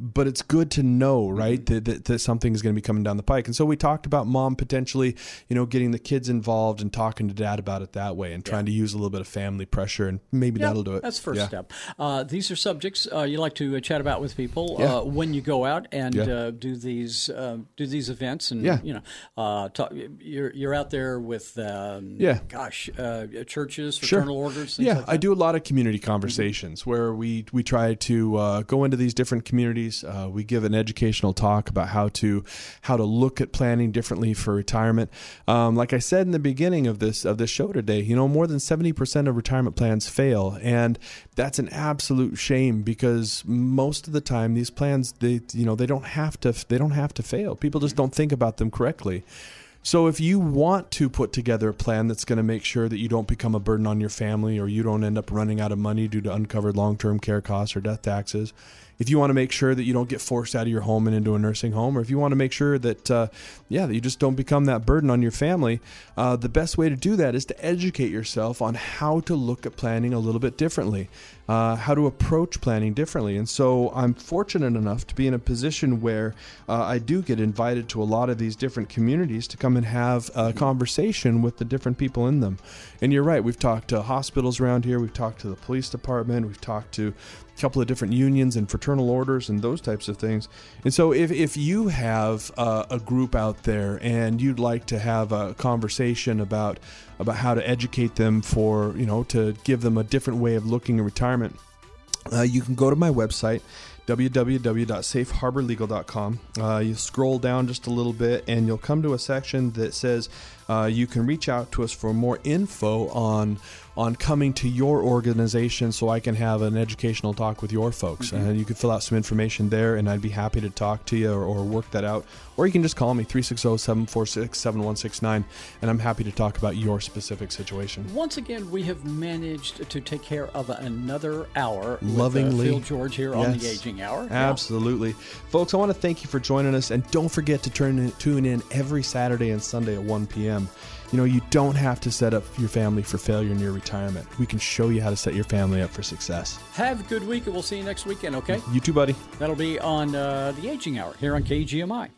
[SPEAKER 3] but it's good to know, right, that, that, that something is going to be coming down the pike. And so we talked about mom potentially, you know, getting the kids involved and talking to dad about it that way and trying to use a little bit of family pressure, and maybe
[SPEAKER 2] Yeah,
[SPEAKER 3] that'll do it.
[SPEAKER 2] That's first
[SPEAKER 3] Yeah.
[SPEAKER 2] step. Uh, these are subjects uh, you like to uh, chat about with people
[SPEAKER 3] Yeah.
[SPEAKER 2] uh, when you go out and
[SPEAKER 3] Yeah.
[SPEAKER 2] uh, do these uh, do these events, and
[SPEAKER 3] Yeah.
[SPEAKER 2] you know, uh, talk, you're you're out there with um,
[SPEAKER 3] Yeah.
[SPEAKER 2] gosh, uh, churches,
[SPEAKER 3] Sure.
[SPEAKER 2] orders,
[SPEAKER 3] Yeah,
[SPEAKER 2] like.
[SPEAKER 3] I do a lot of community conversations where we we try to uh, go into these different communities. Uh, we give an educational talk about how to how to look at planning differently for retirement. Um, like I said in the beginning of this of this show today, you know, more than seventy percent of retirement plans fail, and that's an absolute shame because most of the time these plans they you know they don't have to they don't have to fail. People just don't think about them correctly. So if you want to put together a plan that's going to make sure that you don't become a burden on your family or you don't end up running out of money due to uncovered long-term care costs or death taxes, if you want to make sure that you don't get forced out of your home and into a nursing home, or if you want to make sure that, uh, yeah, that you just don't become that burden on your family, uh, the best way to do that is to educate yourself on how to look at planning a little bit differently, uh, how to approach planning differently. And so I'm fortunate enough to be in a position where uh, I do get invited to a lot of these different communities to come and have a conversation with the different people in them. And you're right, we've talked to hospitals around here, we've talked to the police department, we've talked to a couple of different unions and fraternal orders and those types of things. And so if, if you have a group out there and you'd like to have a conversation about about how to educate them for, you know, to give them a different way of looking at retirement, uh, you can go to my website www.safeharborlegal.com. Uh, you scroll down just a little bit and you'll come to a section that says uh, you can reach out to us for more info on on coming to your organization so I can have an educational talk with your folks. And you can fill out some information there and I'd be happy to talk to you or, or work that out. Or you can just call me 360 746 7169 and I'm happy to talk about your specific situation.
[SPEAKER 2] Once again, we have managed to take care of another hour with,
[SPEAKER 3] Lovingly.
[SPEAKER 2] uh, Phil George here on the Aging Hour. Yeah.
[SPEAKER 3] Absolutely. Folks, I want to thank you for joining us and don't forget to turn in, tune in every Saturday and Sunday at 1 p.m. You know, you don't have to set up your family for failure in your retirement. We can show you how to set your family up for success.
[SPEAKER 2] Have a good week, and we'll see you next weekend, okay?
[SPEAKER 3] You too, buddy.
[SPEAKER 2] That'll be on uh, the Aging Hour here on KGMI.